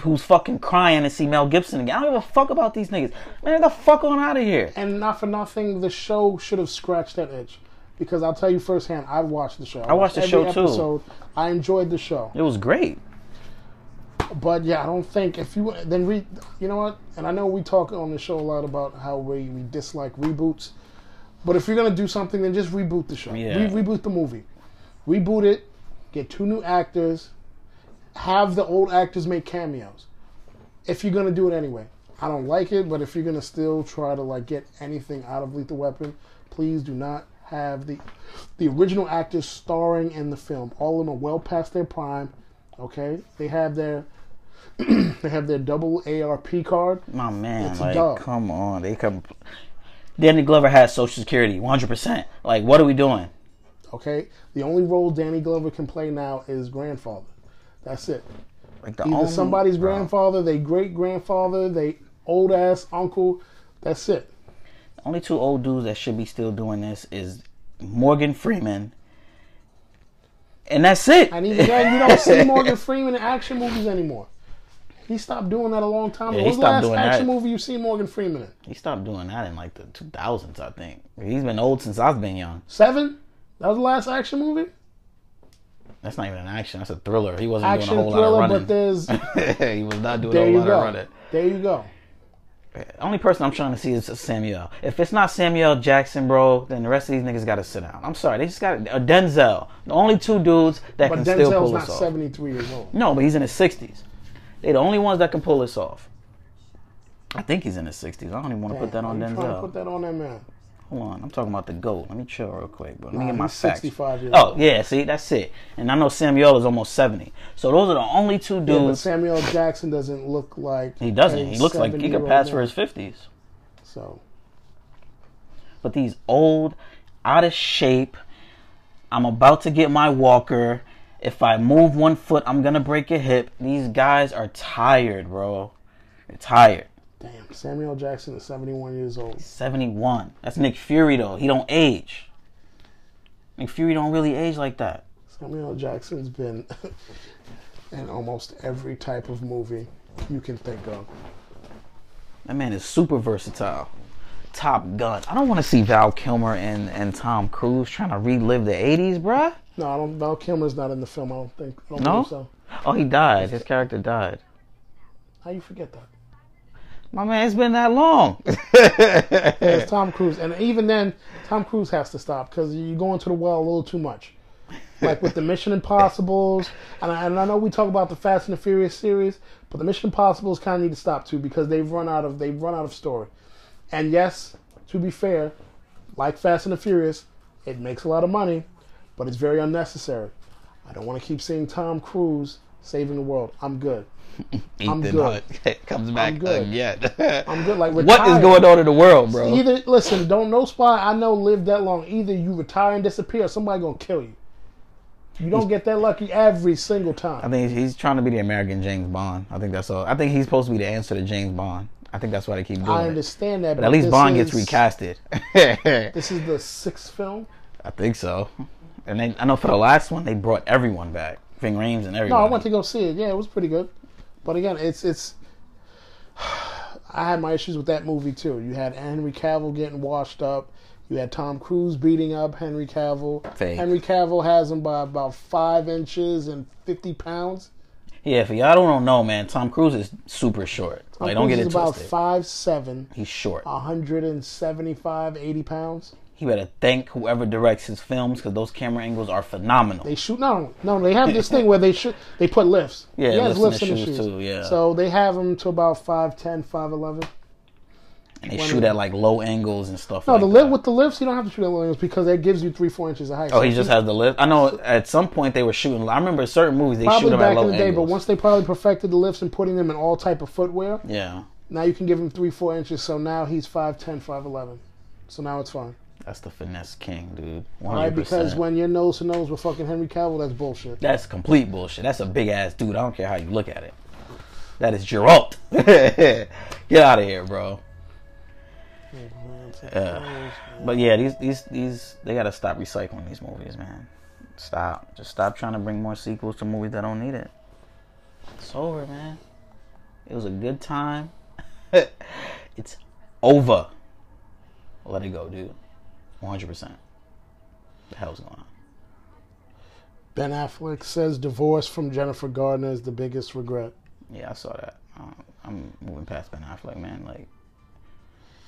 who's fucking crying to see Mel Gibson again. I don't give a fuck about these niggas. Man, get the fuck on out of here. And not for nothing, the show should have scratched that itch. Because I'll tell you firsthand, I've watched the show. I watched the show, too. episode. I enjoyed the show. It was great. But yeah, I don't think if you then re, you know what? And I know we talk on the show a lot about how we, we dislike reboots. But if you're gonna do something, then just reboot the show. Yeah. Re- reboot the movie. Reboot it. Get two new actors. Have the old actors make cameos. If you're gonna do it anyway, I don't like it. But if you're gonna still try to like get anything out of Lethal Weapon, please do not have the the original actors starring in the film. All of them are well past their prime. Okay, they have their [CLEARS THROAT] they have their double ARP card. My man, like, come on. They come. Danny Glover has Social Security, 100%. Like, what are we doing? Okay, the only role Danny Glover can play now is grandfather. That's it. Like the Either only, somebody's Bro, grandfather, they great grandfather, they old ass uncle. That's it. Only two old dudes that should be still doing this is Morgan Freeman, and that's it. And even then, you don't see [LAUGHS] Morgan Freeman in action movies anymore. He stopped doing that a long time Yeah, ago. he What's the last action that. movie you see Morgan Freeman in? He stopped doing that in like the 2000s, I think. He's been old since I've been young. Seven? That was the last action movie? That's not even an action. That's a thriller. He wasn't Action doing a whole thriller, lot but there's [LAUGHS] he was not doing a whole lot go. of running. There you go. The only person I'm trying to see is Samuel. If it's not Samuel Jackson, bro, then the rest of these niggas got to sit down. I'm sorry. They just got a uh, Denzel. The only two dudes that But can still Denzel's pull not this off. 73 years old. No, but he's in his 60s. They the only ones that can pull this off. I think he's in his 60s. I don't even want to put that on Why you trying to Denzel. put that on that man. Hold on, I'm talking about the GOAT. Let me chill real quick, bro. Let me Nah, get my facts. 65 years Oh, old. yeah, see, that's it. And I know Samuel is almost 70. So those are the only two Yeah, but dudes. Samuel Jackson doesn't look like he doesn't. He looks like he could pass man. for his 50s. So But these old, out of shape, I'm about to get my walker. If I move one foot, I'm going to break a hip. These guys are tired, bro. They're tired. Damn, Samuel Jackson is 71 years old. 71. That's Nick Fury, though. He don't age. Nick Fury don't really age like that. Samuel Jackson's been [LAUGHS] in almost every type of movie you can think of. That man is super versatile. Top Gun. I don't want to see Val Kilmer and, and Tom Cruise trying to relive the 80s, bruh. No, I don't. Val Kilmer's not in the film. I don't think. I don't No? so. Oh, he died. His character died. How you forget that? My man, it's been that long. It's Tom Cruise, and even then, Tom Cruise has to stop because you're going to the well a little too much. Like with the Mission Impossibles, and I, and I know we talk about the Fast and the Furious series, but the Mission Impossibles kind of need to stop too because they've run out of they've run out of story. And yes, to be fair, like Fast and the Furious, it makes a lot of money, but it's very unnecessary. I don't want to keep seeing Tom Cruise saving the world. I'm good. Ethan. Hunt [LAUGHS] comes back good. again. I'm good. Like [LAUGHS] what is going on in the world, bro? Either listen, don't know spy I know live that long. Either you retire and disappear, or somebody gonna kill you. You don't get that lucky every single time. I think he's trying to be the American James Bond. I think that's all. I think he's supposed to be the answer to James Bond. I think that's why they keep doing I it. understand that, But at least Bond gets is- recasted. [LAUGHS] This is the sixth film. I think so. And they, I know for the last one they brought everyone back, Ving Rhames and everything. No. I went to go see it. Yeah, it was pretty good. But again, it's it's. [SIGHS] I had my issues with that movie too. You had Henry Cavill getting washed up. You had Tom Cruise beating up Henry Cavill. Fake. Henry Cavill has him by about five inches and fifty pounds. Yeah, for y'all don't know, man. Tom Cruise is super short. Tom like, don't get it is about five seven, He's short. 175, 80 pounds. He better thank whoever directs his films because those camera angles are phenomenal. They shoot no, no. They have this thing where they shoot. They put lifts. [LAUGHS] Yeah, he has lifts lifts in the shoes shoes too, yeah. So they have him to about 5'10", 5'11". and they when- shoot at like low angles and stuff. No, like the lift with the lifts, you don't have to shoot at low angles because that gives you three, four inches of height. Oh, So he just has the lift. I know at some point they were shooting. I remember certain movies they shoot probably at back low in the day, angles. but once they probably perfected the lifts and putting them in all type of footwear, yeah, now you can give him three, four inches. So now he's 5'10", 5'11". So now it's fine. That's the finesse king, dude. All right, 100%. because when you're nose to nose with fucking Henry Cavill, that's bullshit. That's complete bullshit. That's a big ass dude. I don't care how you look at it. That is Geralt. [LAUGHS] Get out of here, bro. Uh, but yeah, these these these they gotta stop recycling these movies, man. Stop. Just stop trying to bring more sequels to movies that don't need it. It's over, man. It was a good time. [LAUGHS] it's over. Let it go, dude. One hundred percent. The hell's going on? Ben Affleck says divorce from Jennifer Gardner is the biggest regret. Yeah, I saw that. Um, I'm moving past Ben Affleck, man. Like,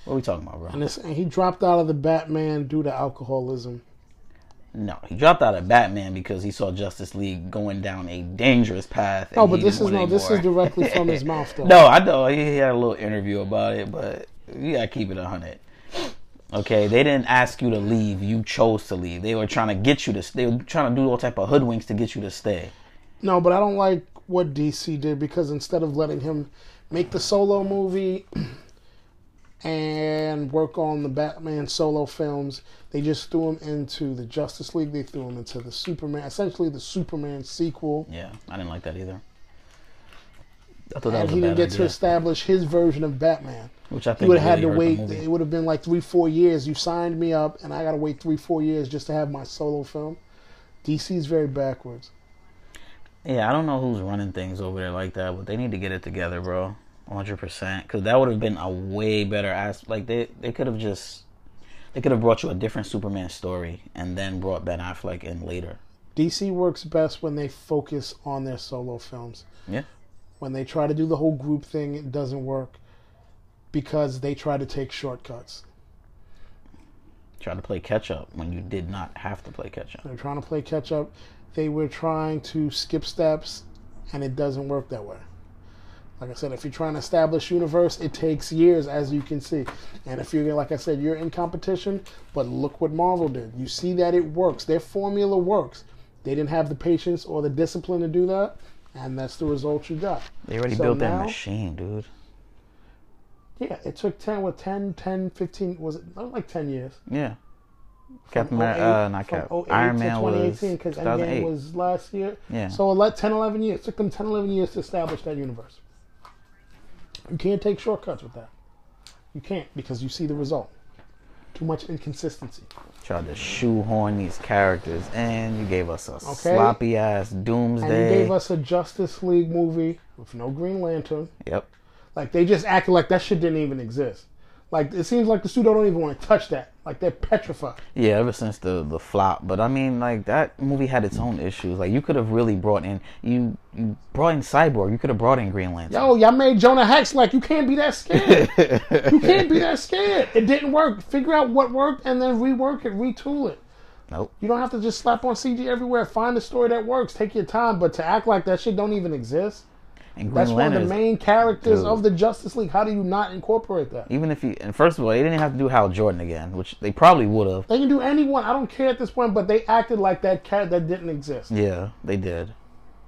what are we talking about, bro? And, this, and he dropped out of the Batman due to alcoholism. No, he dropped out of Batman because he saw Justice League going down a dangerous path. No, but this is no, this is directly from his [LAUGHS] mouth, though. No, I know he he had a little interview about it, but you gotta keep it a hundred. Okay, they didn't ask you to leave; you chose to leave. They were trying to get you to. They were trying to do all type of hoodwinks to get you to stay. No, but I don't like what DC did because instead of letting him make the solo movie [CLEARS THROAT] and work on the Batman solo films, they just threw him into the Justice League. They threw him into the Superman, essentially the Superman sequel. Yeah, I didn't like that either. I thought that And was he didn't get to establish his version of Batman. Which I think would have had to wait. It would have been like three, four years. You signed me up, and I got to wait three, four years just to have my solo film. DC's very backwards. Yeah, I don't know who's running things over there like that, but they need to get it together, bro. 100%. Because that would have been a way better ass. Like, they, they could have just. They could have brought you a different Superman story and then brought Ben Affleck in later. DC works best when they focus on their solo films. Yeah. When they try to do the whole group thing, it doesn't work because they try to take shortcuts. Try to play catch up when you did not have to play catch up. They're trying to play catch up. They were trying to skip steps, and it doesn't work that way. Like I said, if you're trying to establish universe, it takes years, as you can see. And if you're, like I said, you're in competition, but look what Marvel did. You see that it works. Their formula works. They didn't have the patience or the discipline to do that, and that's the result you got. They already So built that machine, dude. Yeah, it took 10, what, 10, 10, 15, was it not like 10 years? Yeah. Captain America, uh, not Cap. Iron Man was 2018 because Endgame was last year. Yeah. So it let 10, 11 years. It took them 10, 11 years to establish that universe. You can't take shortcuts with that. You can't because you see the result. Too much inconsistency. Tried to shoehorn these characters, and you gave us a Okay. sloppy ass Doomsday. And you gave us a Justice League movie with no Green Lantern. Yep. Like they just acted like that shit didn't even exist. Like it seems like the studio don't even want to touch that. Like they're petrified. Yeah, ever since the the flop. But I mean, like that movie had its own issues. Like you could have really brought in you you brought in Cyborg. You could have brought in Green Lantern. Yo, y'all made Jonah Hex like you can't be that scared. you can't be that scared. It didn't work. Figure out what worked and then rework it, retool it. Nope. You don't have to just slap on CG everywhere. Find a story that works. Take your time. But to act like that shit don't even exist. And That's one of the main characters Dude. of the Justice League. How do you not incorporate that? Even if you and first of all, they didn't have to do Hal Jordan again, which they probably would have. They can do anyone. I don't care at this point, but they acted like that cat that didn't exist. Yeah, they did.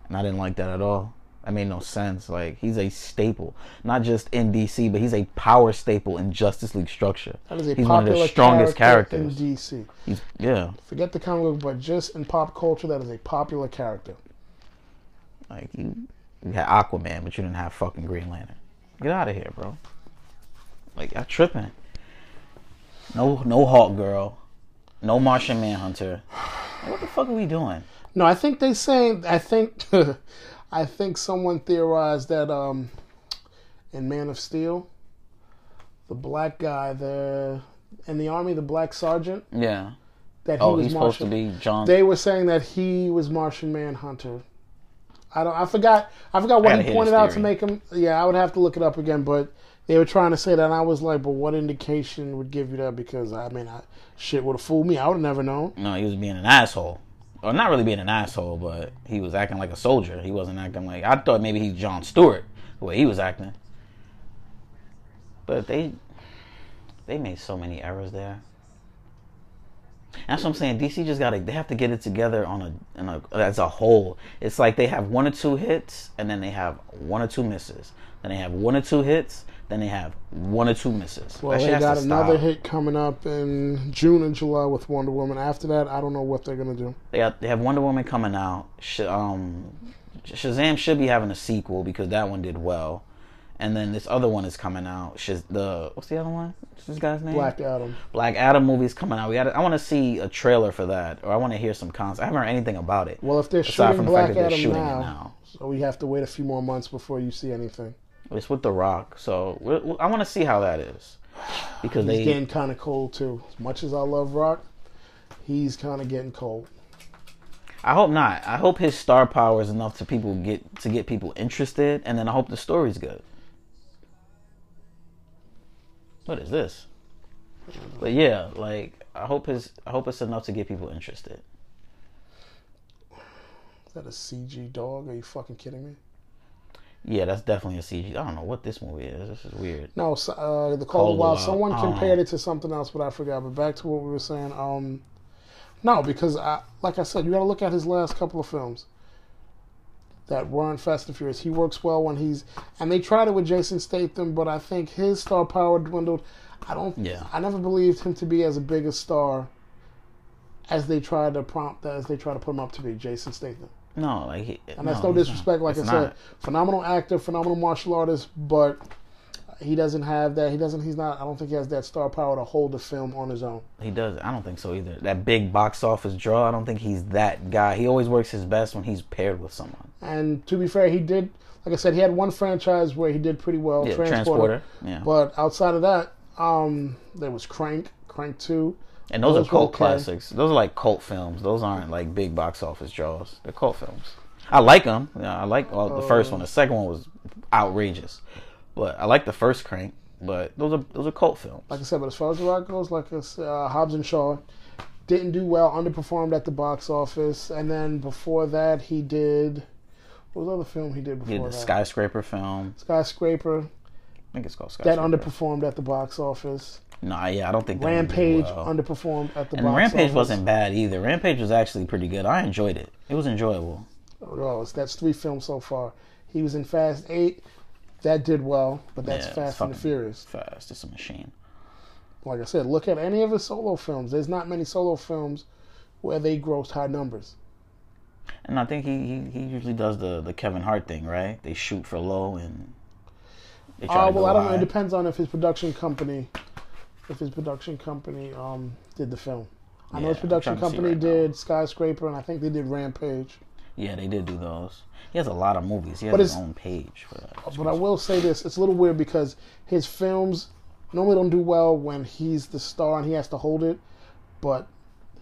and I didn't like that at all. That made no sense. Like he's a staple, not just in DC, but he's a power staple in Justice League structure. That is a he's one of the strongest character characters. in DC. He's yeah, Forget the comic book, but just in pop culture, that is a popular character. like you, you had Aquaman, but you didn't have fucking Green Lantern. Get out of here, bro. Like y'all tripping. No, no Hawk Girl, no Martian Manhunter. Like, what the fuck are we doing? No, I think they saying. I think, [LAUGHS] I think someone theorized that um, in Man of Steel, the black guy, the in the army, the black sergeant, Yeah. that he Oh, was he's supposed to be John. They were saying that he was Martian Manhunter. I don't. I forgot. I forgot what gotta he pointed out to make him. Yeah, I would have to look it up again, but. They were trying to say that, and I was like, "But what indication would give you that?" Because I mean, I, shit would have fooled me. I would have never known. No, he was being an asshole. Or not really being an asshole, but he was acting like a soldier. He wasn't acting like I thought maybe he's John Stewart, the way he was acting. But they they made so many errors there. That's what I'm saying. DC just gotta they have to get it together on a, on a as a whole. It's like they have one or two hits and then they have one or two misses. Then they have one or two hits, then they have one or two misses. Well, they got another hit coming up in June and July with Wonder Woman. After that, I don't know what they're gonna do. They got they have Wonder Woman coming out. Sh- um, Shazam should be having a sequel because that one did well, and then this other one is coming out. The what's the other one? What's this guy's name? Black Adam. Black Adam movie's coming out. We got. I want to see a trailer for that, or I want to hear some concept. I haven't heard anything about it. Well, if they're aside shooting from the fact Black that Adam shooting now, it now. so we have to wait a few more months before you see anything. It's with The Rock, so I want to see how that is because He's they getting kind of cold too. As much as I love Rock, he's kind of getting cold. I hope not. I hope his star power is enough to people get to get people interested, and then I hope the story's good. What is this? But yeah, like I hope his I hope it's enough to get people interested. Is that a CG dog? Are you fucking kidding me? Yeah, that's definitely a CG. I don't know what this movie is. This is weird. No, uh, the Call Cold Wild. Wild. Someone Oh. compared it to something else, but I forgot. But back to what we were saying. Um, no, because I, like I said, you got to look at his last couple of films that weren't Fast and Furious. He works well when he's, and they tried it with Jason Statham, but I think his star power dwindled. I don't. Yeah. I never believed him to be as a big a star as they tried to prompt as they tried to put him up to be. Jason Statham. No, like he, And that's no, disrespect, like I said, phenomenal actor, phenomenal martial artist, but he doesn't have that. He doesn't. He's not. I don't think he has that star power to hold the film on his own. he does. I don't think so either. That big box office draw. I don't think he's that guy. He always works his best when he's paired with someone. And to be fair, he did. Like I said, he had one franchise where he did pretty well. Yeah, Transporter. transporter. Yeah. But outside of that, um, there was Crank, Crank Two. And those, Those are cult okay. classics. Those are like cult films. Those aren't like big box office draws. They're cult films. I like them. Yeah, I like well, the first one. The second one was outrageous, but I like the first Crank. But those are those are cult films. Like I said, but as far as the rock goes, like I said, uh, Hobbs and Shaw didn't do well, underperformed at the box office, and then before that, he did. What was the other film he did before? He did the that? skyscraper film. Skyscraper. I think it's called That underperformed at the box office. Nah, yeah, I don't think that Rampage well. underperformed at the And box Rampage office. wasn't bad either. Rampage was actually pretty good. I enjoyed it. It was enjoyable. Oh, it's, that's three films so far. He was in Fast Eight. That did well, but that's Yeah, Fast and the Furious. Fast, it's a machine. Like I said, look at any of his solo films. There's not many solo films where they grossed high numbers. And I think he, he, he usually does the, the Kevin Hart thing, right? They shoot for low and they try Uh, well, I don't know. It depends on if his production company, if his production company um did the film. I know his production I'm trying to see company right now. did Skyscraper, and I think they did Rampage. Yeah, they did do those. He has a lot of movies. He has But his own page for that. But I will say this: it's a little weird because his films normally don't do well when he's the star and he has to hold it, but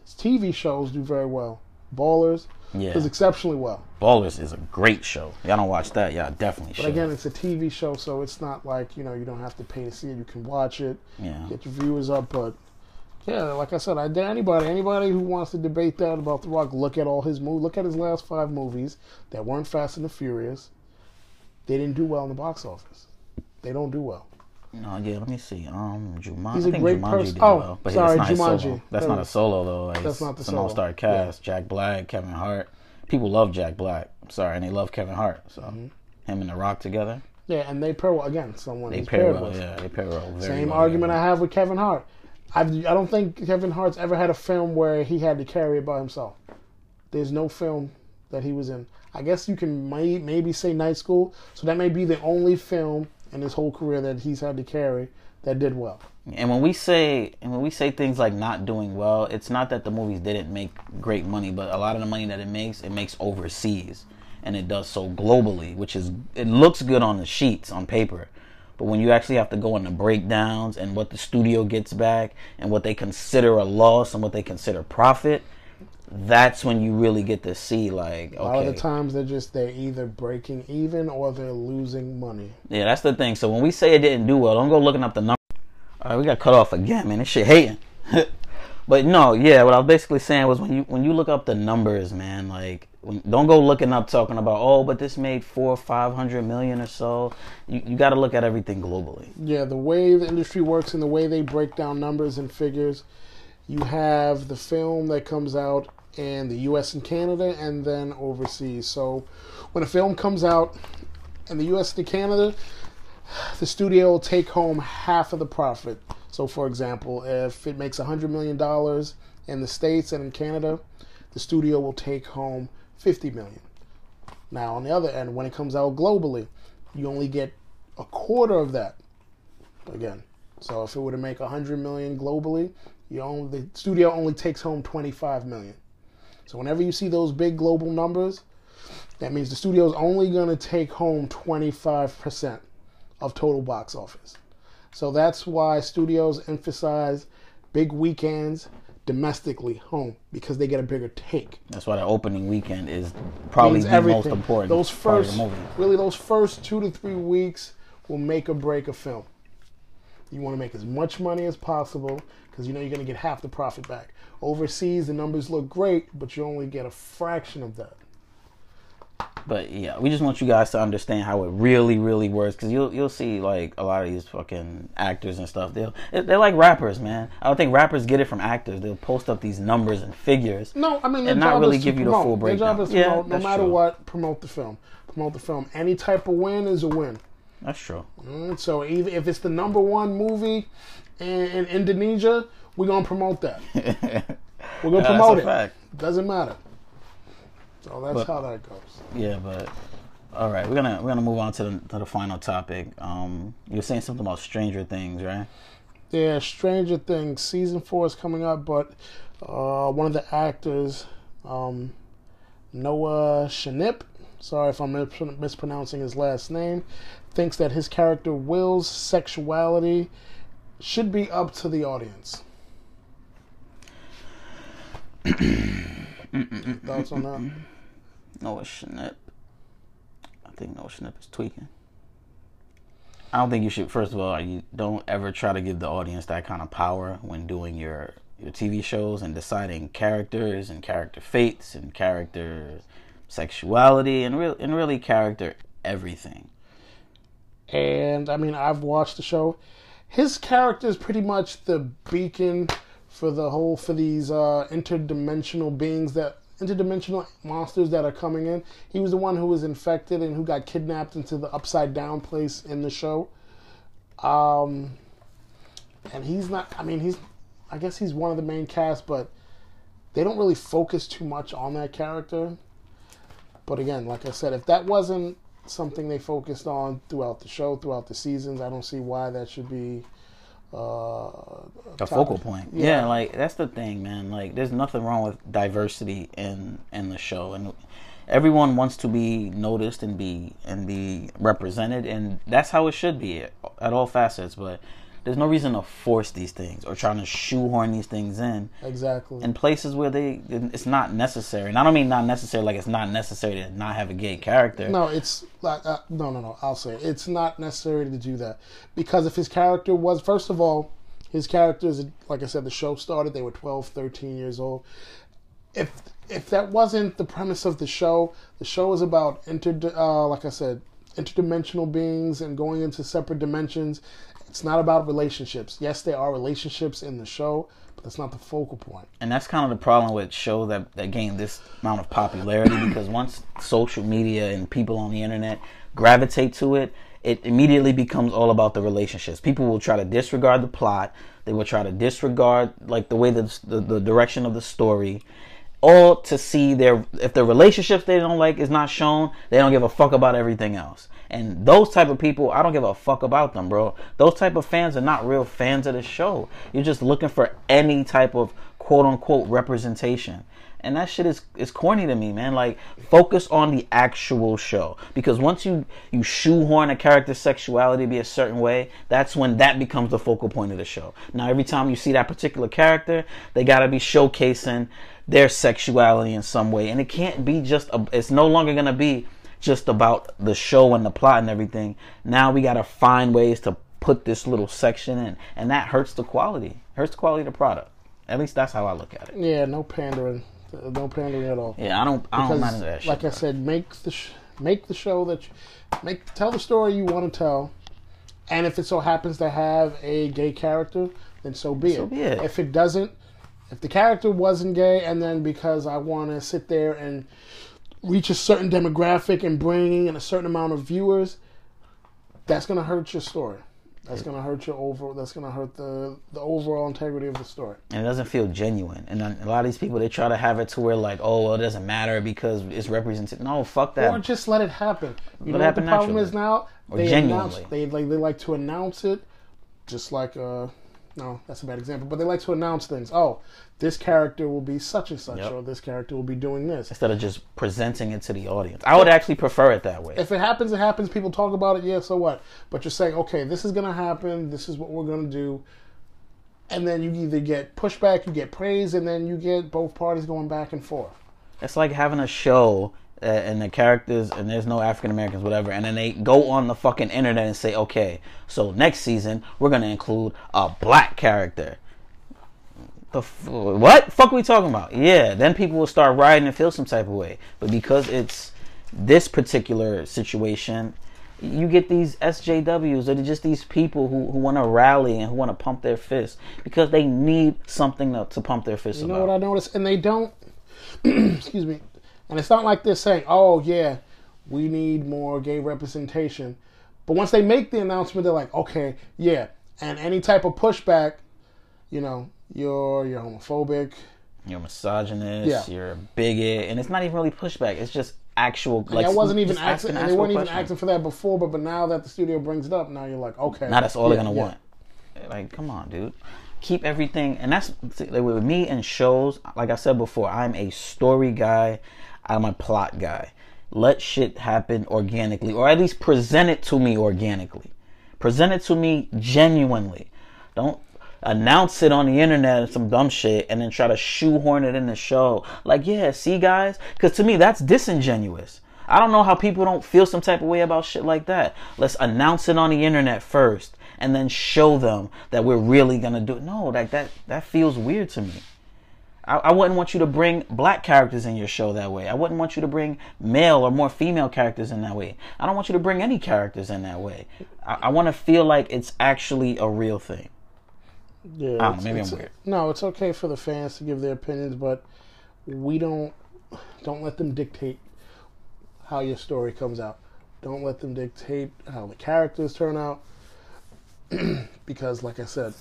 his TV shows do very well. Ballers yeah, does exceptionally well. Ballers is a great show. Y'all don't watch that? Yeah, definitely But should. again, it's a TV show, so it's not like you know you don't have to pay to see it. You can watch it, yeah, get your viewers up. But yeah, like I said, I dare anybody anybody who wants to debate that about The Rock, look at all his movies. Look at his last five movies that weren't Fast and the Furious. They didn't do well in the box office. They don't do well. No, yeah. Let me see. Um, Jumanji. He's I a think great Jumanji person- oh, well, but sorry, that's not Jumanji. That's not a solo though. Like, That's not the it's an solo. all-star cast. Jack Black, Kevin Hart. People love Jack Black. I'm sorry, and they love Kevin Hart. So him and The Rock together, Yeah, and they pair well again. Someone they pair well. with. Yeah, they pair well. Same well argument together. I have with Kevin Hart. I've, I don't think Kevin Hart's ever had a film where he had to carry it by himself. There's no film that he was in. I guess you can may, maybe say Night School. So that may be the only film in his whole career that he's had to carry that did well. And when we say and when we say things like not doing well, it's not that the movies didn't make great money, but a lot of the money that it makes, it makes overseas, and it does so globally, which is it looks good on the sheets on paper, but when you actually have to go into breakdowns and what the studio gets back and what they consider a loss and what they consider profit, that's when you really get to see like A lot of the times they're just they're either breaking even or they're losing money. Yeah, that's the thing. So when we say it didn't do well, don't go looking up the number. All right, we got cut off again, man. This shit hating. [LAUGHS] but no, yeah, what I was basically saying was when you when you look up the numbers, man, like when, don't go looking up talking about oh, but this made four or five hundred million or so. You you got to look at everything globally. Yeah, the way the industry works and the way they break down numbers and figures, you have the film that comes out in the US and Canada and then overseas. So when a film comes out in the US and Canada, the studio will take home half of the profit. So for example, if it makes $100 million in the States and in Canada, the studio will take home 50 million. Now on the other end, when it comes out globally, you only get a quarter of that again. So if it were to make 100 million globally, you only the studio only takes home 25 million. So whenever you see those big global numbers, that means the studio is only going to take home 25% of total box office. So that's why studios emphasize big weekends domestically home because they get a bigger take. That's why the opening weekend is probably the everything. most important. Those first, really, those first two to three weeks will make or break a film. You want to make as much money as possible because you know you're going to get half the profit back. Overseas, the numbers look great, but you only get a fraction of that. But yeah, we just want you guys to understand how it really, really works. Because you'll you'll see like a lot of these fucking actors and stuff. They'll they're like rappers, man. I don't think rappers get it from actors. They'll post up these numbers and figures. No, I mean, And not really is to give you the promote. full Their job is Yeah, promote, no matter true. what, promote the film. Promote the film. Any type of win is a win. That's true. Mm, So even if it's the number one movie in, in Indonesia, we're gonna promote that. [LAUGHS] We're gonna That's promote it. fact. Doesn't matter. So that's But- how that goes. Yeah, but all right, we're gonna we're gonna move on to the to the final topic. Um, you were saying something about Stranger Things, right? Yeah, Stranger Things season four is coming up, but uh, one of the actors, um, Noah Shanip, sorry if I'm mis- mispronouncing his last name, thinks that his character Will's sexuality should be up to the audience. [CLEARS THROAT] Thoughts on that? Noah Schnapp. I think Noah Schnapp is tweaking. I don't think you should. First of all, you don't ever try to give the audience that kind of power when doing your your TV shows and deciding characters and character fates and character sexuality and real and really character everything. and I mean I've watched the show. His character is pretty much the beacon for the whole for these uh, interdimensional beings that interdimensional monsters that are coming in. He was the one who was infected and who got kidnapped into the upside down place in the show. Um, and he's not. I mean, he's. I guess he's one of the main cast, but they don't really focus too much on that character. But again, like I said, if that wasn't something they focused on throughout the show, throughout the seasons, I don't see why that should be uh, a focal point. Yeah. Yeah. like that's the thing, man. Like there's nothing wrong with diversity in in the show and everyone wants to be noticed and be and be represented and that's how it should be at, at all facets, but there's no reason to force these things or trying to shoehorn these things in exactly. in places where they it's not necessary. And I don't mean not necessary like it's not necessary to not have a gay character. No, it's like uh, no, no, no. I'll say it. it's not necessary to do that because if his character was, first of all, his characters, like I said, the show started. They were 12, 13 years old. If if that wasn't the premise of the show, the show is about inter, uh, like I said, interdimensional beings and going into separate dimensions. It's not about relationships. Yes, there are relationships in the show, but That's not the focal point. and that's kind of the problem with shows that, that gain this amount of popularity [CLEARS THROAT] because once social media and people on the internet gravitate to it, it immediately becomes all about the relationships. People will try to disregard the plot. They will try to disregard like the way the the, the direction of the story, all to see their if the relationships they don't like is not shown. They don't give a fuck about everything else. And those type of people, I don't give a fuck about them, bro. Those type of fans are not real fans of the show. You're just looking for any type of quote unquote representation. And that shit is is corny to me, man. Like focus on the actual show because once you you shoehorn a character's sexuality to be a certain way, that's when that becomes the focal point of the show. Now every time you see that particular character, they got to be showcasing their sexuality in some way. And it can't be just a, it's no longer going to be just about the show and the plot and everything. Now we got to find ways to put this little section in and that hurts the quality. Hurts the quality of the product. At least that's how I look at it. Yeah, no pandering, no pandering at all. Yeah, I don't. I don't mind that shit. like I said, make the sh- make the show that you, make tell the story you want to tell, and if it so happens to have a gay character, then so be So it. be it. If it doesn't, if the character wasn't gay, and then because I want to sit there and reach a certain demographic and bring in a certain amount of viewers, that's gonna hurt your story. That's gonna hurt your over. That's gonna hurt the the overall integrity of the story. and it doesn't feel genuine. And a lot of these people they try to have it to where like, oh, well, it doesn't matter because it's represented. No, fuck that. Or just let it happen. You Let know what the problem naturally. is now? Or they genuinely. announce they like they like to announce it just like uh no, that's a bad example, but they like to announce things. Oh, this character will be such and such Yep. or this character will be doing this. Instead of just presenting it to the audience, I would actually prefer it that way. If it happens, it happens. People talk about it, yeah, so what? But you're saying, okay, this is going to happen. This is what we're going to do. And then you either get pushback, you get praise, and then you get both parties going back and forth. It's like having a show Uh, and the characters and there's no African Americans, whatever, and then they go on the fucking internet and say, okay, so next season we're gonna include a black character. The f- what fuck are we talking about? Yeah, then people will start riding and feel some type of way, but because it's this particular situation. You get these SJWs or just these people who, who want to rally and who want to pump their fists because they need something to, to pump their fists You know about. what I noticed? And they don't, [CLEARS THROAT] excuse me, and it's not like they're saying, oh, yeah, we need more gay representation. But once they make the announcement, they're like, okay, yeah. And any type of pushback, you know, you're, you're homophobic. you're misogynist, Yeah. you're a bigot, and it's not even really pushback. It's just actual. Like, I wasn't even asking, an and they weren't even question. asking for that before, but, but now that the studio brings it up, now you're like, okay. Now that's all yeah, they're gonna yeah. want. Like, come on, dude. Keep everything, and that's like, with me and shows. Like I said before, I'm a story guy. I'm a plot guy. Let shit happen organically, or at least present it to me organically. Present it to me genuinely. Don't announce it on the internet and some dumb shit and then try to shoehorn it in the show. Like, yeah, see, guys? Because to me, that's disingenuous. I don't know how people don't feel some type of way about shit like that. Let's announce it on the internet first and then show them that we're really gonna do it. No, like that that feels weird to me. I, I wouldn't want you to bring black characters in your show that way. I wouldn't want you to bring male or more female characters in that way. I don't want you to bring any characters in that way. I, I want to feel like it's actually a real thing. Yeah, know, maybe I'm weird. No, it's okay for the fans to give their opinions, but we don't don't let them dictate how your story comes out. Don't let them dictate how the characters turn out, [CLEARS THROAT] because, like I said,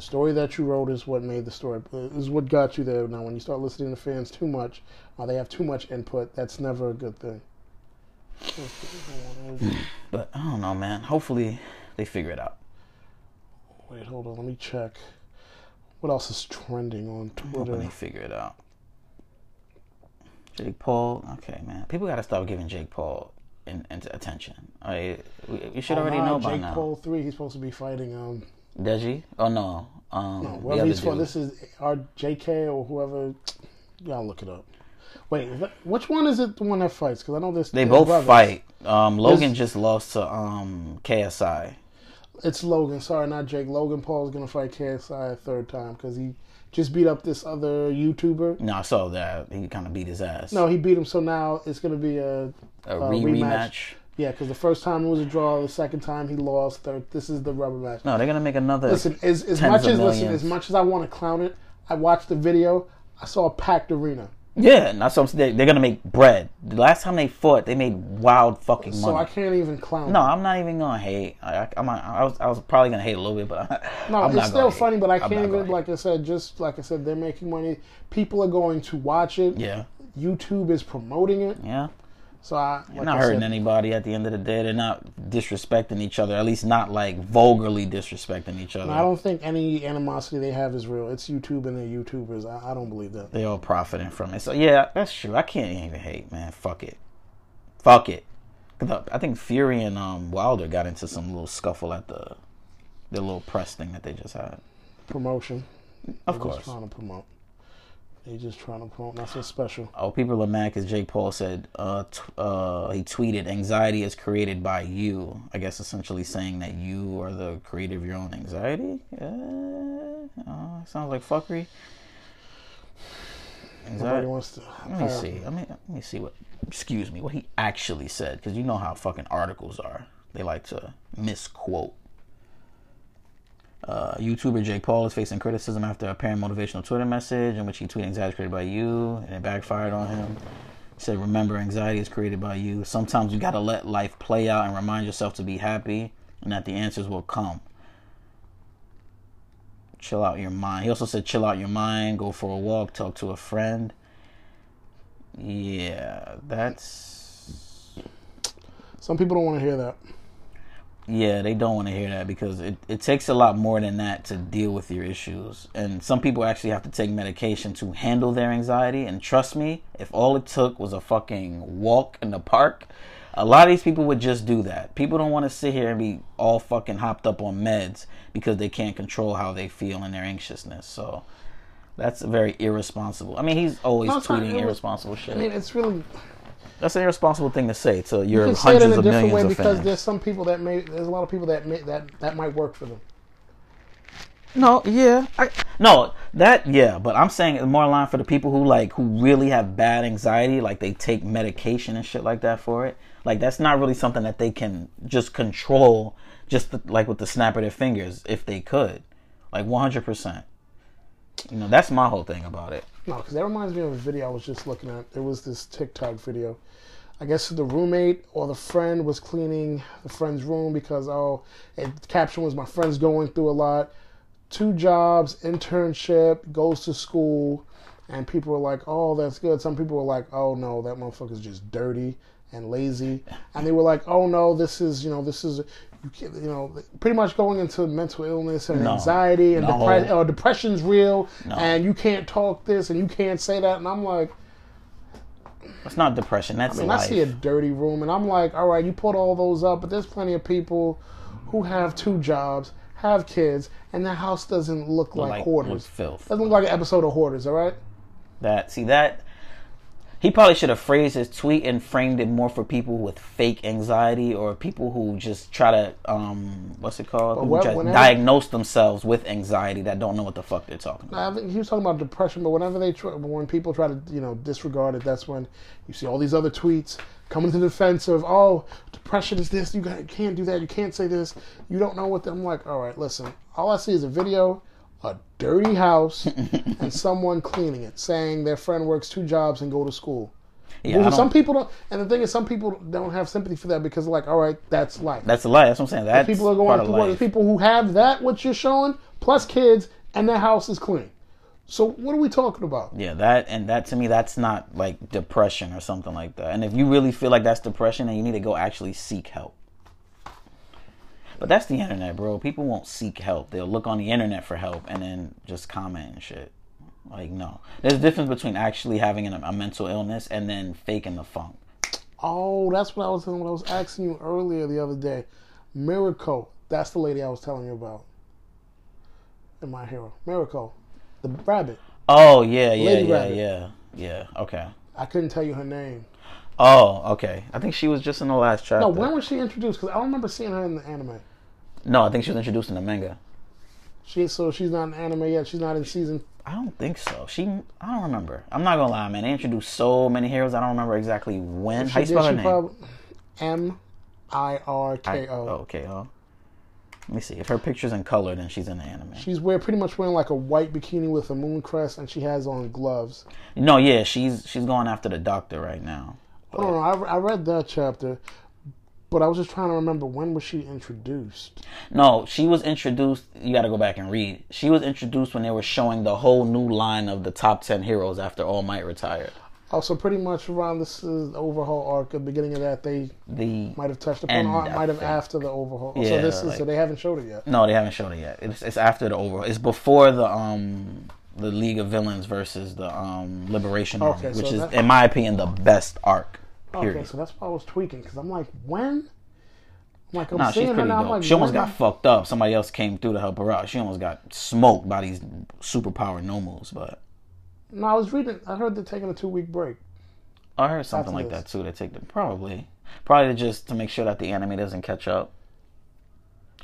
the story that you wrote is what made the story. Is what got you there. Now, when you start listening to fans too much, or they have too much input, that's never a good thing. [SIGHS] But I don't know, man. Hopefully they figure it out. Wait, hold on. Let me check. What else is trending on Twitter? they figure it out. Jake Paul, okay, man. People gotta stop giving Jake Paul in, in attention. I, we, you should Oh, already know by now. Jake. Paul three. He's supposed to be fighting um Deji? Oh no. Um, No, the whoever other he's for, this is our JK or whoever. Y'all look it up. Wait, which one is it? The one that fights? Because I know this. They both brothers. fight. Um, Logan just lost to um KSI. It's Logan. Sorry, not Jake. Logan Paul is gonna fight KSI a third time because he just beat up this other YouTuber. No, I saw that. He kind of beat his ass. No, he beat him. So now it's gonna be a a uh, re rematch. rematch. Yeah. Because the first time it was a draw. The second time he lost. Third, this is the rubber match. No, they're gonna make another. Listen, as, as much as listen, as much as I want to clown it, I watched the video. I saw a packed arena. Yeah, and that's what I'm saying. They're gonna make bread. The last time they fought, they made wild fucking money. So I can't even clown. no, I'm not even gonna hate. I, I, not, I was I was probably gonna hate a little bit, but [LAUGHS] No, I'm it's not still funny, hate. but I I'm can't even. Like I said, just like I said, they're making money. People are going to watch it. yeah, YouTube is promoting it. yeah. So I, like not I hurting said, anybody at the end of the day. They're not disrespecting each other. At least not like vulgarly disrespecting each other. I don't think any animosity they have is real. It's YouTube and they're YouTubers. I, I don't believe that. they all profiting from it. So yeah, that's true. I can't even hate, man. Fuck it. Fuck it. I think Fury and um, Wilder got into some little scuffle at the the little press thing that they just had. Promotion. Of They're course. Trying to promote. They just trying to promote. Nothing special. Oh, people are mad because Jake Paul said uh, t- uh, he tweeted, "Anxiety is created by you." I guess essentially saying that you are the creator of your own anxiety. Uh, uh, sounds like fuckery. Anxiety. wants to. Let me see. Let me let me see what. Excuse me. What he actually said, because you know how fucking articles are. They like to misquote. Uh, YouTuber Jake Paul is facing criticism after a apparent motivational Twitter message in which he tweeted anxiety created by you, and it backfired on him. He said, "Remember, anxiety is created by you. Sometimes you gotta let life play out and remind yourself to be happy, and that the answers will come." Chill out your mind. He also said, chill out your mind, go for a walk, talk to a friend. Yeah, that's. Some people don't want to hear that. Yeah, they don't want to hear that because it, it takes a lot more than that to deal with your issues. And some people actually have to take medication to handle their anxiety. And trust me, if all it took was a fucking walk in the park, a lot of these people would just do that. People don't want to sit here and be all fucking hopped up on meds because they can't control how they feel and their anxiousness. So that's very irresponsible. I mean, he's always No, it's not tweeting irre- irresponsible shit. I mean, it's really. That's an irresponsible thing to say to You your can say it in a of different millions way of because fans. there's some people that may. There's a lot of people that may that that might work for them. No, yeah, I, no, that yeah, but I'm saying it's more line for the people who like who really have bad anxiety, like they take medication and shit like that for it. Like that's not really something that they can just control, just the, like with the snap of their fingers, if they could, like 100. percent You know, that's my whole thing about it. No, because that reminds me of a video I was just looking at. It was this TikTok video. I guess the roommate or the friend was cleaning the friend's room because oh, the caption was my friend's going through a lot. Two jobs, internship, goes to school, and people were like, "Oh, that's good." Some people were like, "Oh no, that motherfucker's just dirty and lazy," and they were like, "Oh no, this is you know this is." You, can't, you know, pretty much going into mental illness and No. anxiety and No. depre- or depression's real, No. and you can't talk this and you can't say that, and I'm like, It's not depression. That's I mean, I see a dirty room, and I'm like, all right, you put all those up, but there's plenty of people who have two jobs, have kids, and the house doesn't look like, like hoarders. filth. Doesn't look like an episode of Hoarders, all right? That see that he probably should have phrased his tweet and framed it more for people with fake anxiety or people who just try to um what's it called? Who what- just whenever- diagnose themselves with anxiety that don't know what the fuck they're talking about. I think he was talking about depression, but whenever they try, when people try to you know disregard it, that's when you see all these other tweets coming to the defense of oh depression is this you got- can't do that you can't say this you don't know what the, I'm like all right listen all I see is a video a dirty house [LAUGHS] and someone cleaning it saying their friend works two jobs and go to school. Yeah, Well, some people don't, and the thing is, some people don't have sympathy for that because, like, all right, that's life. that's a lie. That's what I'm saying. That's people are going through life. People who have that, what you're showing, plus kids, and their house is clean. So what are we talking about? Yeah, that and that to me, that's not like depression or something like that. And if you really feel like that's depression, then you need to go actually seek help. But that's the internet, bro. People won't seek help. They'll look on the internet for help and then just comment and shit. Like, no. There's a difference between actually having an, a mental illness and then faking the funk. Oh, that's what I was what I was asking you earlier the other day. Mirko, that's the lady I was telling you about. In my hero, Mirko, the rabbit. Oh, yeah, yeah, Lady yeah, Rabbit. yeah. Yeah, okay. I couldn't tell you her name. Oh, okay. I think she was just in the last chapter. No, when was she introduced? Because I don't remember seeing her in the anime. No, I think she was introduced in the manga. She so she's not in anime yet. She's not in season. I don't think so. She, I don't remember. I'm not gonna lie, man. They introduced so many heroes. I don't remember exactly when. How you spell her name? M I R K oh, O. okay. Oh, Let me see. If her picture's in color, then she's in the anime. She's wear pretty much wearing like a white bikini with a moon crest, and she has on gloves. No, yeah, she's she's going after the doctor right now. I don't know. I, I read that chapter, but I was just trying to remember when was she introduced. No, she was introduced. You got to go back and read. She was introduced when they were showing the whole new line of the top ten heroes after All Might retired. Also, pretty much around this is the overhaul arc, the beginning of that, they The might have touched upon, or might have after the overhaul. so Yeah, this is like- so they haven't showed it yet. no, they haven't shown it yet. It's, it's after the overhaul. It's before the um the League of Villains versus the um Liberation Okay, Army, so which is, in my opinion, the best arc. Oh, Period. Okay, so that's why I was tweaking because I'm like, when? I'm like, I'm Nah, she's pretty dope. Like, she almost got fucked up. Somebody else came through to help her out. She almost got smoked by these superpower nomus. But No, I was reading. I heard they're taking a two week break. I heard something After like this. that too. They take them probably, probably just to make sure that the anime doesn't catch up.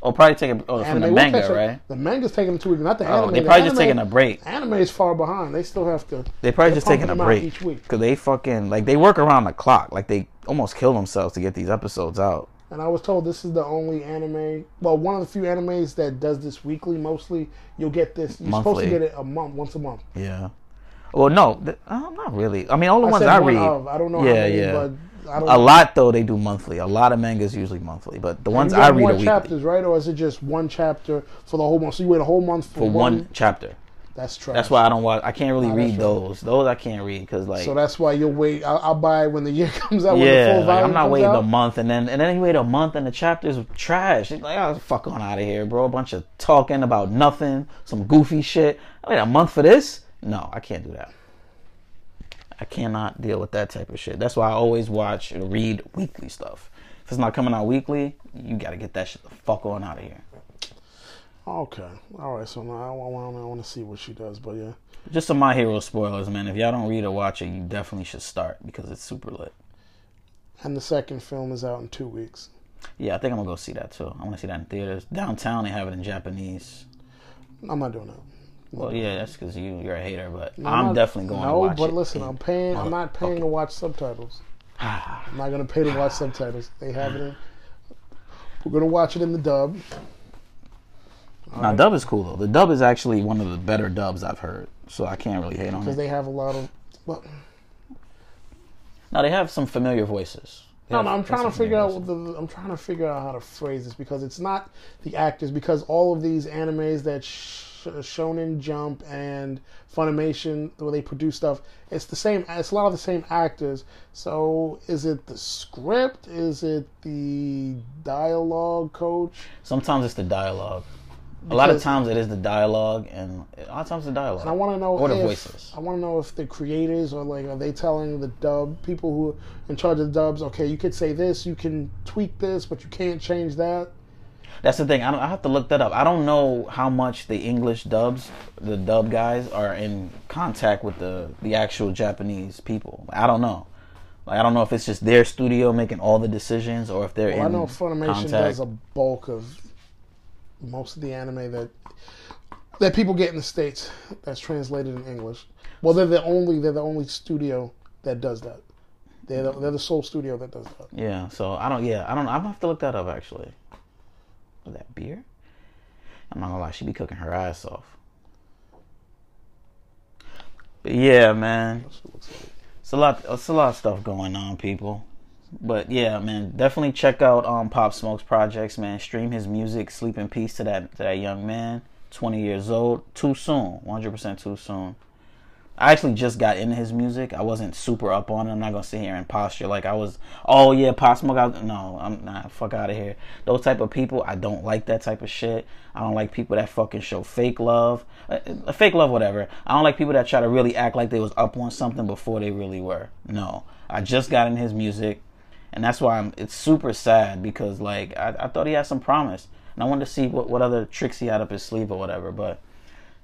Or probably take a oh, from the manga, catch right? The manga's taking two weeks, not the Oh, anime. they The probably just anime- taking a break. Anime is far behind. They still have to. They're probably just taking a break each week. because they fucking like they work around the clock. Like they almost kill themselves to get these episodes out. And I was told this is the only anime, well, one of the few animes that does this weekly. Mostly, you'll get this. You're supposed to get it a month, once a month. Yeah. Well, no, th- uh, not really. I mean, all the ones said I read. of. I don't know. Yeah, how many, yeah. I don't A lot though they do monthly. A lot of mangas usually monthly, but the ones I read more are weekly chapters, right? Or is it just one chapter for the whole month? So you wait a whole month for, for one chapter. That's trash. That's why I don't watch. I can't really Nah, read right. those. Those I can't read because like So that's why you'll wait. I'll, I'll buy it when the year [LAUGHS] comes out. yeah, full like, volume I'm not waiting out. a month and then and then you wait a month and the chapters are trash. It's like oh fuck on out of here, bro. A bunch of talking about nothing, some goofy shit. I wait a month for this? No, I can't do that. I cannot deal with that type of shit. That's why I always watch and read weekly stuff. If it's not coming out weekly, you gotta get that shit the fuck on out of here. Okay, all right. So now I want, I want to see what she does, but yeah. Just some My Hero spoilers, man. If y'all don't read or watch it, you definitely should start because it's super lit. And the second film is out in two weeks. Yeah, I think I'm gonna go see that too. I want to see that in theaters. Downtown, they have it in Japanese. I'm not doing that. Well, yeah, that's because you you're a hater, but No, I'm not- definitely going No, to watch but it. listen, I'm paying. I'm not paying Motherfucker. to watch subtitles. [SIGHS] I'm not gonna pay to watch subtitles. They have it in. We're gonna watch it in the dub. Now, dub is cool though. The dub is actually one of the better dubs I've heard, so I can't really hate on it. because they have a lot of. Well, Now they have some familiar voices. They no, no, I'm trying to figure out. the, I'm trying to figure out how to phrase this because it's not the actors. Because all of these animes that sh- Shonen Jump and Funimation, where they produce stuff, it's the same. It's a lot of the same actors. So, is it the script? Is it the dialogue coach? Sometimes it's the dialogue. A lot of times it is the dialogue, and a lot of times the dialogue. And I want to know or the if, voices. I want to know if the creators are like, are they telling the dub people who are in charge of the dubs, okay, you could say this, you can tweak this, but you can't change that. That's the thing. I, don't, I have to look that up. I don't know how much the English dubs, the dub guys, are in contact with the the actual Japanese people. I don't know. Like I don't know if it's just their studio making all the decisions, or if they're Well, I know Funimation contact. does a bulk of most of the anime that that people get in the states that's translated in English. Well, they're the only they're the only studio that does that. They're the, they're the sole studio that does that. Yeah. So I don't. Yeah, I don't. I'm gonna have to look that up actually. That beer? I'm not gonna lie. She be cooking her ass off. But yeah, man. That's what it looks like. It's a lot. It's a lot of stuff going on, people. But yeah, man, definitely check out um Pop Smoke's projects, man. Stream his music. Sleep in peace to that to that young man. Twenty years old. Too soon. One hundred percent too soon. I actually just got into his music. I wasn't super up on it. I'm not gonna sit here and posture like I was. Oh yeah, Pop Smoke. I, no, I'm not. Fuck out of here. Those type of people, I don't like that type of shit. I don't like people that fucking show fake love, uh, uh, fake love, whatever. I don't like people that try to really act like they was up on something before they really were. No, I just got in his music, and that's why I'm. It's super sad because like I, I thought he had some promise, and I wanted to see what what other tricks he had up his sleeve or whatever. But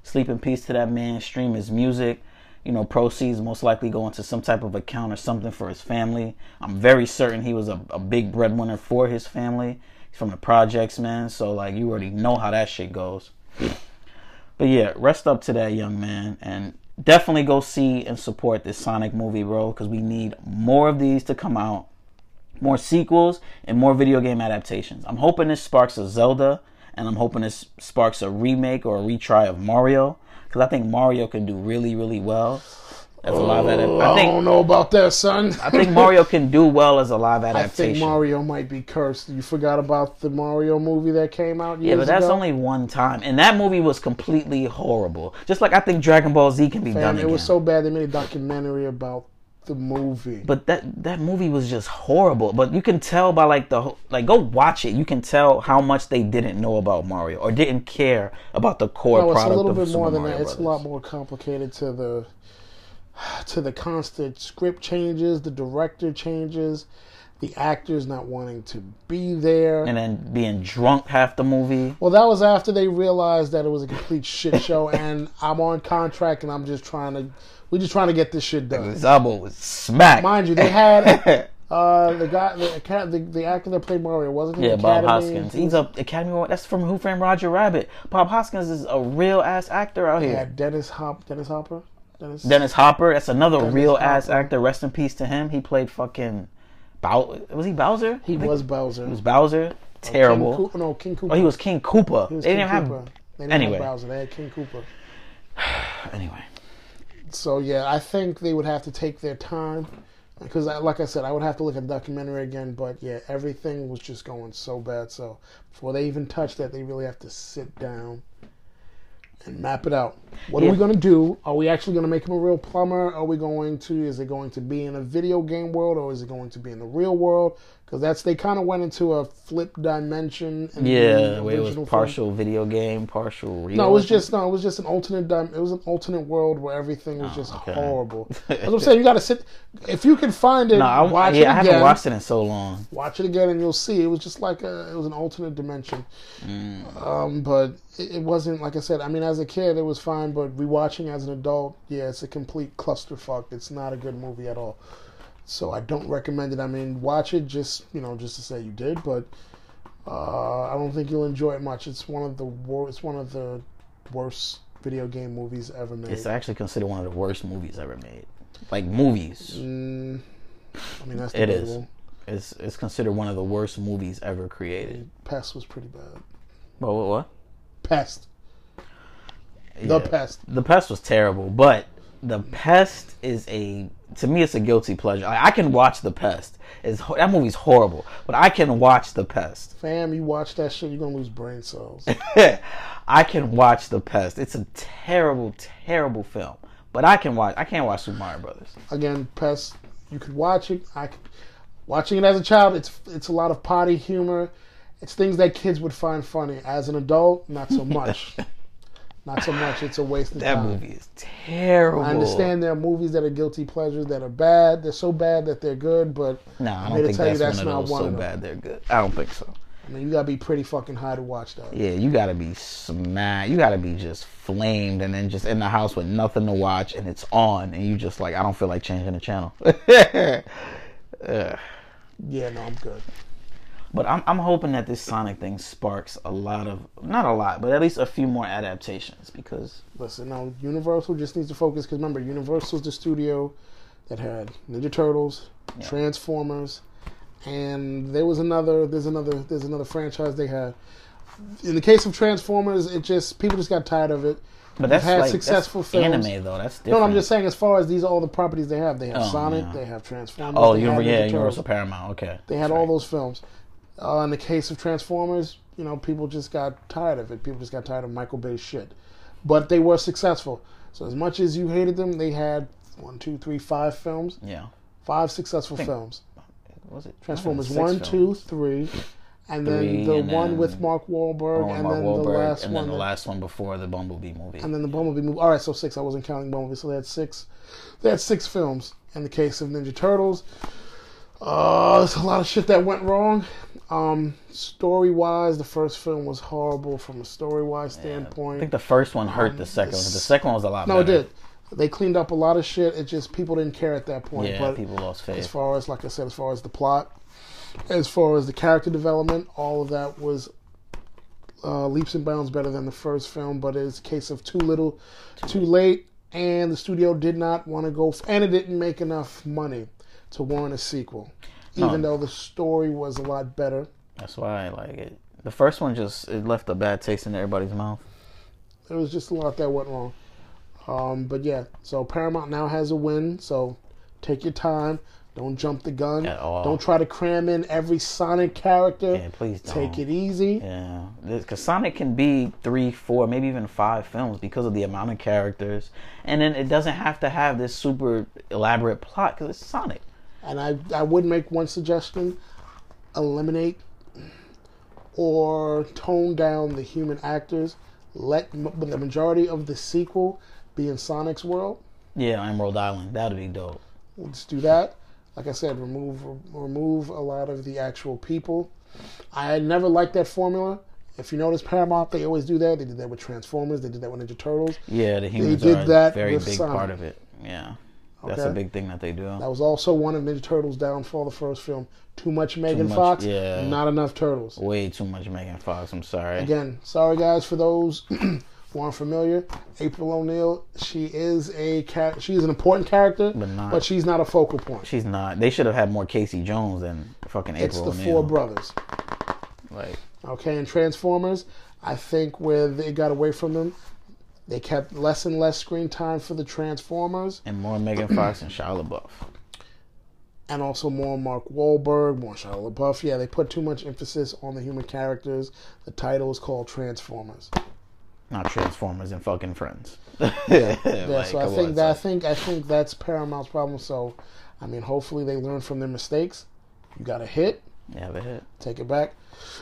sleep in peace to that man. Stream his music. You know, proceeds most likely go into some type of account or something for his family. I'm very certain he was a, a big breadwinner for his family. He's from the projects, man. So like, you already know how that shit goes. But yeah, rest up to that young man and definitely go see and support this Sonic movie, bro, because we need more of these to come out, more sequels, and more video game adaptations. I'm hoping this sparks a Zelda and I'm hoping this sparks a remake or a retry of Mario because I think Mario can do really, really well as a live adaptation. Oh, I I think don't know about that, son. I think Mario can do well as a live adaptation. [LAUGHS] I think Mario might be cursed. You forgot about the Mario movie that came out years yeah, but that's ago? only one time, and that movie was completely horrible. Just like I think Dragon Ball Z can be done Fam, again. it was so bad they made a documentary about the movie. but that that movie was just horrible. But you can tell by like the whole- like go watch it. You can tell how much they didn't know about Mario or didn't care about the core no, it's a little bit Super more than Mario that. It's a lot more complicated to the [SIGHS] to the constant script changes, the director changes, the actors not wanting to be there. And then being drunk half the movie. well, that was after they realized that it was a complete shit [LAUGHS] show, and I'm on contract, and I'm just trying to, we're just trying to get this shit done. Zabo was smacked. Mind you, they had [LAUGHS] uh, the guy, the, the the actor that played Mario wasn't he yeah, Bob Academy? Hoskins. He's a Academy Award. That's from Who Framed Roger Rabbit. Bob Hoskins is a real ass actor out here. Yeah, Dennis Hop, Dennis Hopper, Dennis. Dennis Hopper. That's another real ass actor. Rest in peace to him. He played fucking. Bow- was he Bowser? he was Bowser. He was Bowser. Oh, Terrible. King Koopa, oh, no, King Koopa. Oh, he was King Koopa. Was they King didn't have. They didn't Anyway. have Bowser. They had King Koopa. [SIGHS] Anyway, So yeah, I think they would have to take their time because, like I said, I would have to look at the documentary again. But yeah, everything was just going so bad. So before they even touch that, they really have to sit down and map it out. What Yeah. are we going to do? Are we actually going to make him a real plumber? Are we going to? Is it going to be in a video game world or is it going to be in the real world? Because that's they kind of went into a flip dimension. In yeah, the it was original film. partial video game, partial real. No, it was just no. It was just an alternate. Dim- it was an alternate world where everything was just Oh, okay. horrible. [LAUGHS] That's what I'm saying. You got to sit. If you can find it, No, I, watch yeah, it I haven't watched it in so long. Watch it again, and you'll see. It was just like a. It was an alternate dimension. Mm. Um, but it, it wasn't like I said. I mean, as a kid, it was fine. But rewatching as an adult, yeah, it's a complete clusterfuck. It's not a good movie at all. So I don't recommend it. I mean, watch it just you know just to say you did, but uh, I don't think you'll enjoy it much. It's one of the wor- It's one of the worst video game movies ever made. It's actually considered one of the worst movies ever made. Like movies, Mm, I mean, that's It is. it's it's considered one of the worst movies ever created. Pest was pretty bad. But what? what? Pest. The Yeah. Pest. The Pest was terrible, but The Pest is a to me it's a guilty pleasure. I, I can watch The Pest. It's that movie's horrible, but I can watch The Pest. Fam, you watch that shit, you're gonna lose brain cells. [LAUGHS] I can watch The Pest. It's a terrible, terrible film, but I can watch. I can't watch Super Mario Brothers. Again, Pest. You could watch it. I could, watching it as a child. It's it's a lot of potty humor. It's things that kids would find funny. As an adult, not so [LAUGHS] much. Not so much. It's a waste of That time. That movie is terrible. I understand there are movies that are guilty pleasures that are bad. They're so bad that they're good, but No, I I'm don't to think tell you that's, that's one of not those one so bad they're good. I don't think so. I mean, you gotta be pretty fucking high to watch that. Yeah, you gotta be smacked. You gotta be just flamed, and then just in the house with nothing to watch, and it's on, and you just like, I don't feel like changing the channel. [LAUGHS] Yeah, no, I'm good. But I'm I'm hoping that this Sonic thing sparks a lot of not a lot, but at least a few more adaptations because Listen, now Universal just needs to focus because remember, Universal's the studio that had Ninja Turtles, Yeah. Transformers, and there was another. There's another. There's another franchise they had. In the case of Transformers, it just people just got tired of it. but that's had like successful that's films. anime though. That's No, different. no, I'm just saying as far as these are all the properties they have. They have Oh, Sonic, yeah. they have Transformers. Oh, they you yeah, Ninja Turtles. Universal Paramount. Okay, They had That's all right. those films. Uh, in the case of Transformers, you know, people just got tired of it. People just got tired of Michael Bay's shit. But they were successful. So as much as you hated them, they had one, two, three, five films. Yeah, Five successful films. was it Transformers one, films. two, three, and then the and one then- with Mark Wahlberg, and Mark then Wahlberg, the last and one, then the last one before the Bumblebee movie. and then the Bumblebee movie. All right, so six. I wasn't counting Bumblebee, so they had six. They had six films. In the case of Ninja Turtles, uh, there's a lot of shit that went wrong. Um, story wise, the first film was horrible from a story wise standpoint. I think the first one hurt the second one. The second one was a lot no, it did. They cleaned up a lot of shit. It just people didn't care at that point. Yeah, but people lost faith. as far as like I said, as far as the plot, as far as the character development, all of that was uh, leaps and bounds better than the first film. But it's a case of too little, too late, and the studio did not want to go, f- and it didn't make enough money to warrant a sequel, even though the story was a lot better. That's why I like it. The first one just it left a bad taste in everybody's mouth. There was just a lot that went wrong. Um, but yeah, so Paramount now has a win. So take your time. Don't jump the gun. At all. Don't try to cram in every Sonic character. Yeah, please don't. Take it easy. Yeah, because Sonic can be three, four, maybe even five films because of the amount of characters, and then it doesn't have to have this super elaborate plot because it's Sonic. And I, I would make one suggestion: eliminate or tone down the human actors. Let m- the majority of the sequel be in Sonic's world. Yeah, Emerald Island, that'd be dope. Let's do that. Like I said, remove remove a lot of the actual people. I never liked that formula. If you notice, Paramount they always do that. They did that with Transformers. They did that with Ninja Turtles. Yeah, the humans did are that a very big Sonic. part of it. Yeah, that's a big thing that they do. That was also one of Ninja Turtles' downfall. The first film, too much Megan much, Fox, yeah. not enough Turtles. Way too much Megan Fox. I'm sorry. Again, sorry guys for those [CLEARS THROAT] who aren't familiar. April O'Neil, she is a cat. She is an important character, But not- but she's not a focal point. She's not. They should have had more Casey Jones than fucking April It's the O'Neil. four brothers. Like, Okay, and Transformers, I think where they got away from them, they kept less and less screen time for the Transformers, and more Megan [CLEARS THROAT] Fox and Shia LaBeouf. and also more Mark Wahlberg, more Shia LaBeouf. Yeah, they put too much emphasis on the human characters. The title is called Transformers. Not Transformers and fucking Friends. Yeah, [LAUGHS] Like, so I think on, that I think I think that's Paramount's problem. So, I mean, hopefully they learn from their mistakes. You got a hit, Yeah, have a hit. take it back,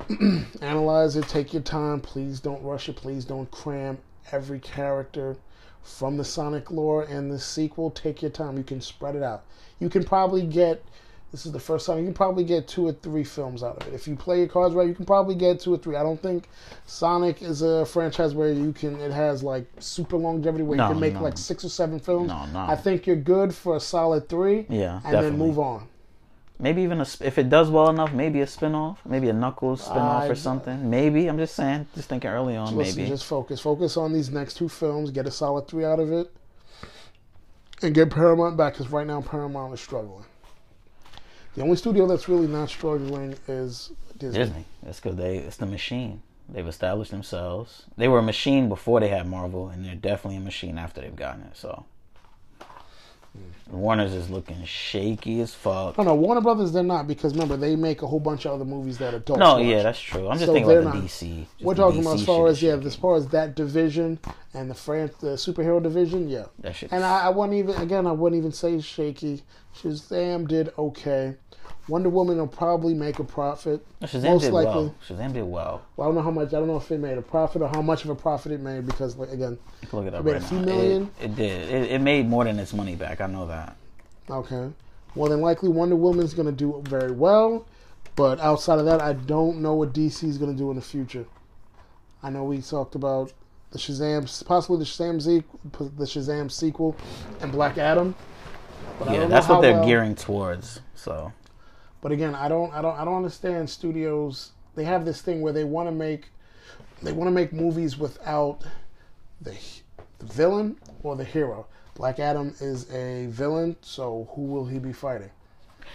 [CLEARS THROAT] analyze it, take your time. Please don't rush it. Please don't cram every character from the Sonic lore and the sequel. Take your time. You can spread it out. You can probably get. This is the first time you can probably get two or three films out of it. If you play your cards right, you can probably get two or three. I don't think Sonic is a franchise where you can. It has like super longevity where No, you can make no. like six or seven films. No, no. I think you're good for a solid three, Yeah, and definitely. then move on. Maybe even a, if it does well enough, maybe a spin-off, maybe a Knuckles spin-off I- or something. Maybe I'm just saying, just thinking early on, Listen, maybe. just focus. Focus on these next two films. Get a solid three out of it, and get Paramount back. Because right now Paramount is struggling. The only studio that's really not struggling is Disney. Disney. That's because they it's the machine. They've established themselves. They were a machine before they had Marvel, and they're definitely a machine after they've gotten it. So Mm. Warner's is looking shaky as fuck. No, no, Warner Brothers. They're not because remember they make a whole bunch of other movies that adults. No, watch. yeah, that's true. I'm just So thinking about the not- DC. We're talking DC about as far as yeah, as far as that division and the Fran- the superhero division, yeah. That shit. And I, I wouldn't even again I wouldn't even say shaky. Shazam did okay. Wonder Woman will probably make a profit. Shazam most did likely. well. Shazam did well. Well, I don't know how much. I don't know if it made a profit or how much of a profit it made because, like, again, look it up made a right few now. million? It, it did. It, it made more than its money back. I know that. okay. Well, then likely Wonder Woman's going to do very well, but outside of that, I don't know what DC is going to do in the future. I know we talked about the Shazam, possibly the Shazam sequel, the Shazam sequel, and Black Adam. Yeah, that's what they're well- gearing towards. So But again, I don't, I don't, I don't understand studios. They have this thing where they want to make, they want to make movies without the, the villain or the hero. Black Adam is a villain, so who will he be fighting?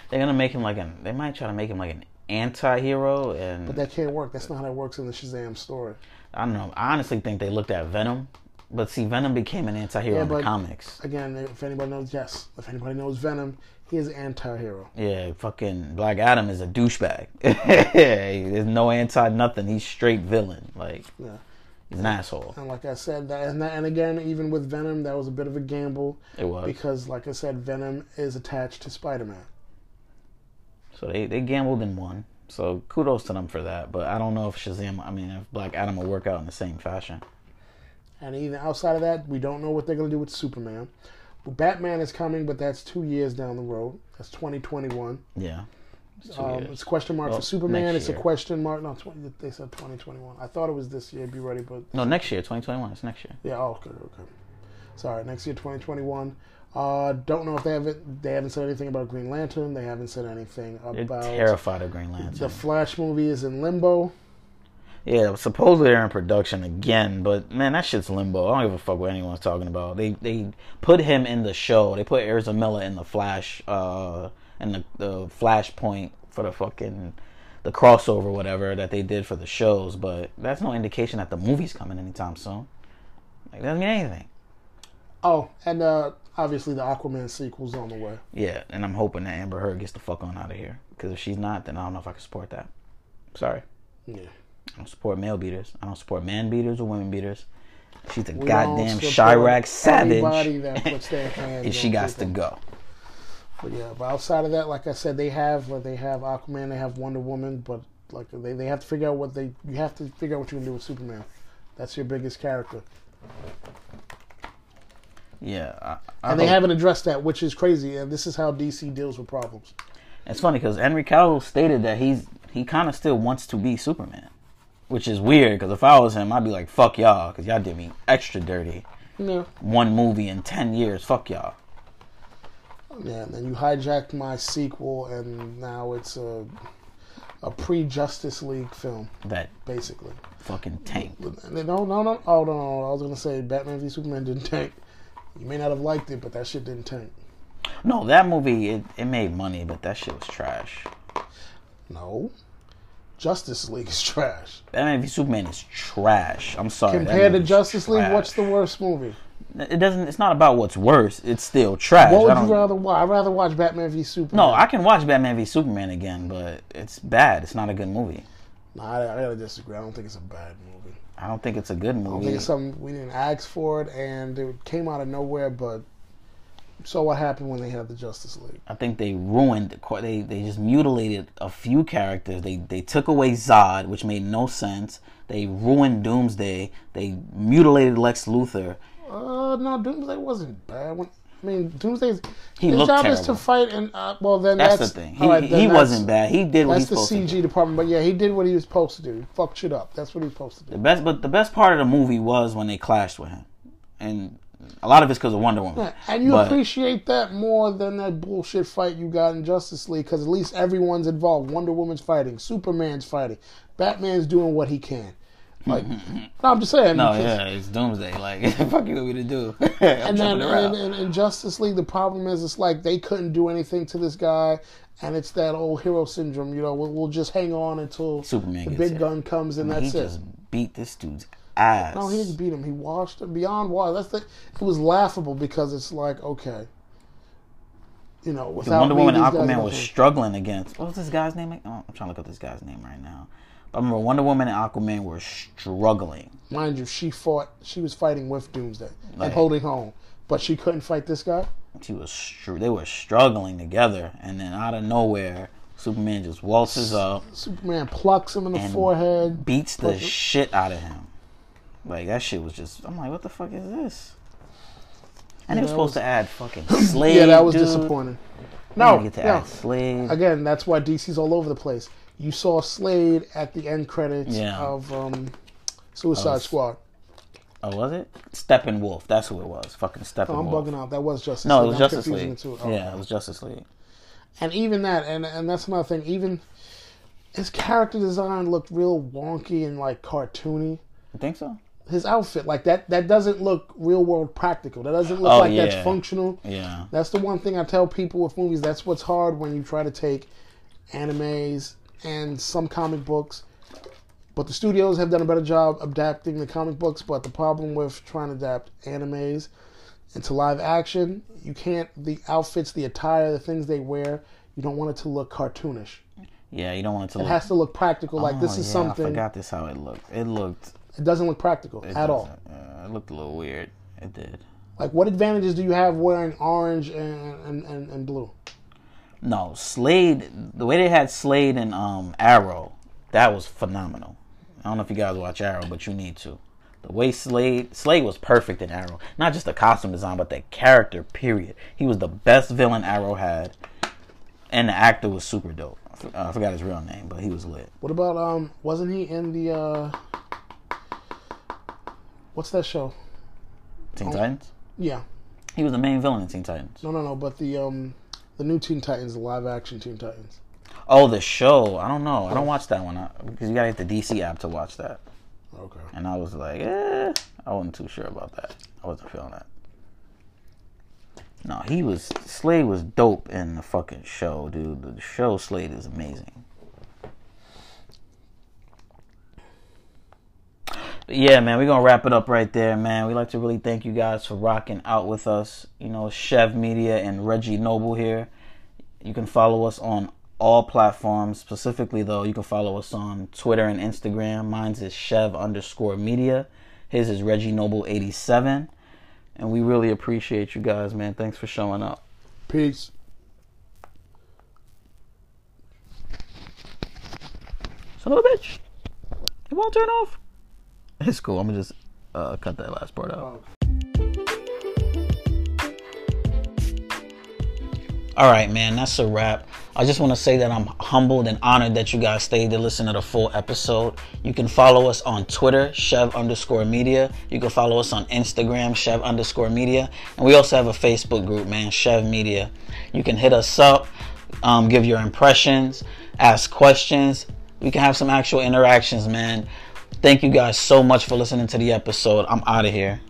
they're gonna make him like an. They might try to make him like an anti-hero, and But that can't work. That's not how it works in the Shazam story. I don't know. I honestly think they looked at Venom, but see, Venom became an anti-hero Yeah, in the comics. Again, if anybody knows, yes, if anybody knows Venom, he is anti-hero. Yeah, fucking Black Adam is a douchebag. [LAUGHS] There's no anti nothing. He's straight villain. Like Yeah. he's an asshole. And like I said, that, and, that, and again, even with Venom, that was a bit of a gamble It was. because, like I said, Venom is attached to Spider-Man. So they, they gambled and won. So kudos to them for that. But I don't know if Shazam, I mean, if Black Adam will work out in the same fashion. And even outside of that, we don't know what they're going to do with Superman. Batman is coming, but that's two years down the road. That's 2021. Yeah. It's Um, it's a question mark Well, for Superman. It's a question mark. No, 20, they said 2021. I thought it was this year. Be ready, but No, next year, 2021. It's next year. yeah. Oh, okay, okay. Sorry, next year, 2021. Uh, don't know if they haven't. They haven't said anything about Green Lantern. They haven't said anything about. They're terrified of Green Lantern. the Flash movie is in limbo. Yeah, supposedly they're in production again, but man, that shit's limbo. I don't give a fuck what anyone's talking about. They they put him in the show. They put Miller in the Flash, uh, in the the Flashpoint for the fucking the crossover, whatever that they did for the shows. But that's no indication that the movie's coming anytime soon. Like doesn't mean anything. Oh, and uh, obviously the Aquaman sequel's on the way. Yeah, and I'm hoping that Amber Heard gets the fuck on out of here. Because if she's not, then I don't know if I can support that. Sorry. Yeah. I don't support male beaters. I don't support man beaters or women beaters. She's a We goddamn Chirac savage. that puts their [LAUGHS] hands and she got to go. But yeah, but outside of that, like I said, they have like they have Aquaman, they have Wonder Woman, but like they, they have to figure out what they you have to figure out what you can do with Superman. That's your biggest character, Yeah. I, I and they hope- haven't addressed that, which is crazy. And this is how DC deals with problems. It's funny because Henry Cavill stated that he's he kind of still wants to be Superman, which is weird. Because if I was him, I'd be like, "Fuck y'all," because y'all did me extra dirty. Yeah, One movie in ten years. Fuck y'all. yeah. And then you hijacked my sequel, and now it's a a pre Justice League film, That basically. fucking tank. No, no, no. Oh no, no. I was gonna say Batman v Superman didn't tank. You may not have liked it, but that shit didn't tank. No, that movie it, it made money, but that shit was trash. No. Justice League is trash. Batman v Superman is trash. I'm sorry. Compared to Justice League, trash. what's the worst movie? It doesn't. It's not about what's worse. It's still trash. What would you rather watch? I'd rather watch Batman v Superman. No, I can watch Batman v Superman again, but it's bad. It's not a good movie. Nah, I, I gotta disagree. I don't think it's a bad movie. I don't think it's a good movie. I think it's something we didn't ask for it, and it came out of nowhere. But so what happened when they had the Justice League? I think they ruined. The they they just mutilated a few characters. They they took away Zod, which made no sense. They ruined Doomsday. They mutilated Lex Luthor. Uh, no, Doomsday wasn't bad. When, I mean, Doomsday's He his job is to fight, and uh, well, then That's, that's, the thing. He then he wasn't bad. He did what That's the supposed to. CG department, but yeah, he did what he was supposed to do. He fucked shit up. That's what he was supposed to do. The best, but the best part of the movie was when they clashed with him, and a lot of it's because of Wonder Woman. Yeah, and you But- appreciate that more than that bullshit fight you got in Justice League because at least everyone's involved. Wonder Woman's fighting, Superman's fighting, Batman's doing what he can. Like, [LAUGHS] no, I'm just saying. No, yeah, it's Doomsday. Like, [LAUGHS] fuck you want me to do? [LAUGHS] And then in, Justice League, the problem is it's like they couldn't do anything to this guy, and it's that old hero syndrome. You know, we'll, we'll just hang on until Superman the big gun comes, and that's it. just beat this dude's ass. No, he didn't beat him. He washed him beyond water. That's the. It was laughable because it's like okay, you know, without Wonder me, Woman and Aquaman was struggling against. What was this guy's name? Oh, I'm trying to look up this guy's name right now. But I remember Wonder Woman and Aquaman were struggling. Mind you, she fought. She was fighting with Doomsday Right. and holding home, but she couldn't fight this guy. She was they were struggling together, and then out of nowhere, Superman just waltzes up, Superman plucks him in the And forehead. beats the shit out of him. Like that shit was just. I'm like, what the fuck is this? And Yeah, they were supposed was- to add fucking Slade. [LAUGHS] yeah, that was dude. disappointing. No, get to no. add Slade. Again, that's why DC's all over the place. You saw Slade at the end credits Yeah. of um, Suicide Squad. Oh, was it Steppenwolf? That's who it was. Fucking Steppenwolf. I'm bugging out. That was Justice No, it was I'm Justice League. Oh, Yeah, it was Justice League. And even that, and and that's another thing. Even his character design looked real wonky and like cartoony. You think so? His outfit, like that, that doesn't look real world practical. That doesn't look Oh, like that's functional. Yeah. That's the one thing I tell people with movies. That's what's hard when you try to take animes and some comic books. But the studios have done a better job adapting the comic books. But the problem with trying to adapt animes into live action, you can't. The outfits, the attire, the things they wear, you don't want it to look cartoonish. Yeah, you don't want it to It look. has to look practical. Like this Oh, is yeah, something. I forgot this how it looked. It looked It doesn't look practical it at all. Uh, it looked a little weird. It did. Like, what advantages do you have wearing orange and and, and, and blue? No, Slade. The way they had Slade and um Arrow, that was phenomenal. I don't know if you guys watch Arrow, but you need to. The way Slade Slade was perfect in Arrow. Not just the costume design, but the character. Period. He was the best villain Arrow had, and the actor was super dope. I f- I forgot his real name, but he was lit. What about um? Wasn't he in the uh? What's that show? Teen Titans. Yeah, He was the main villain in Teen Titans. no, no, no. But the um, the new Teen Titans, the live action Teen Titans. Oh, the show. I don't know. I don't watch that one uh, because you gotta get the DC app to watch that. Okay. And I was like, eh, I wasn't too sure about that. I wasn't feeling that. No, he was Slade was dope in the fucking show, dude. The show Slade is amazing. Yeah, man, we're gonna wrap it up right there, man. We'd like to really thank you guys for rocking out with us. You know, Chev Media and Reggie Noble here. You can follow us on all platforms. Specifically, though, you can follow us on Twitter and Instagram. Mine's is Chev underscore Media. His is Reggie Noble eighty seven. And we really appreciate you guys, man. Thanks for showing up. Peace. Son of a bitch. It won't turn off. [LAUGHS] It's cool. I'm gonna just uh, cut that last part out. All right, man, that's a wrap. I just want to say that I'm humbled and honored that you guys stayed to listen to the full episode. You can follow us on Twitter, Chev underscore media. You can follow us on Instagram, Chev underscore media. And we also have a Facebook group, man, Chev Media. You can hit us up, um, give your impressions, ask questions. We can have some actual interactions, man. Thank you guys so much for listening to the episode. I'm out of here.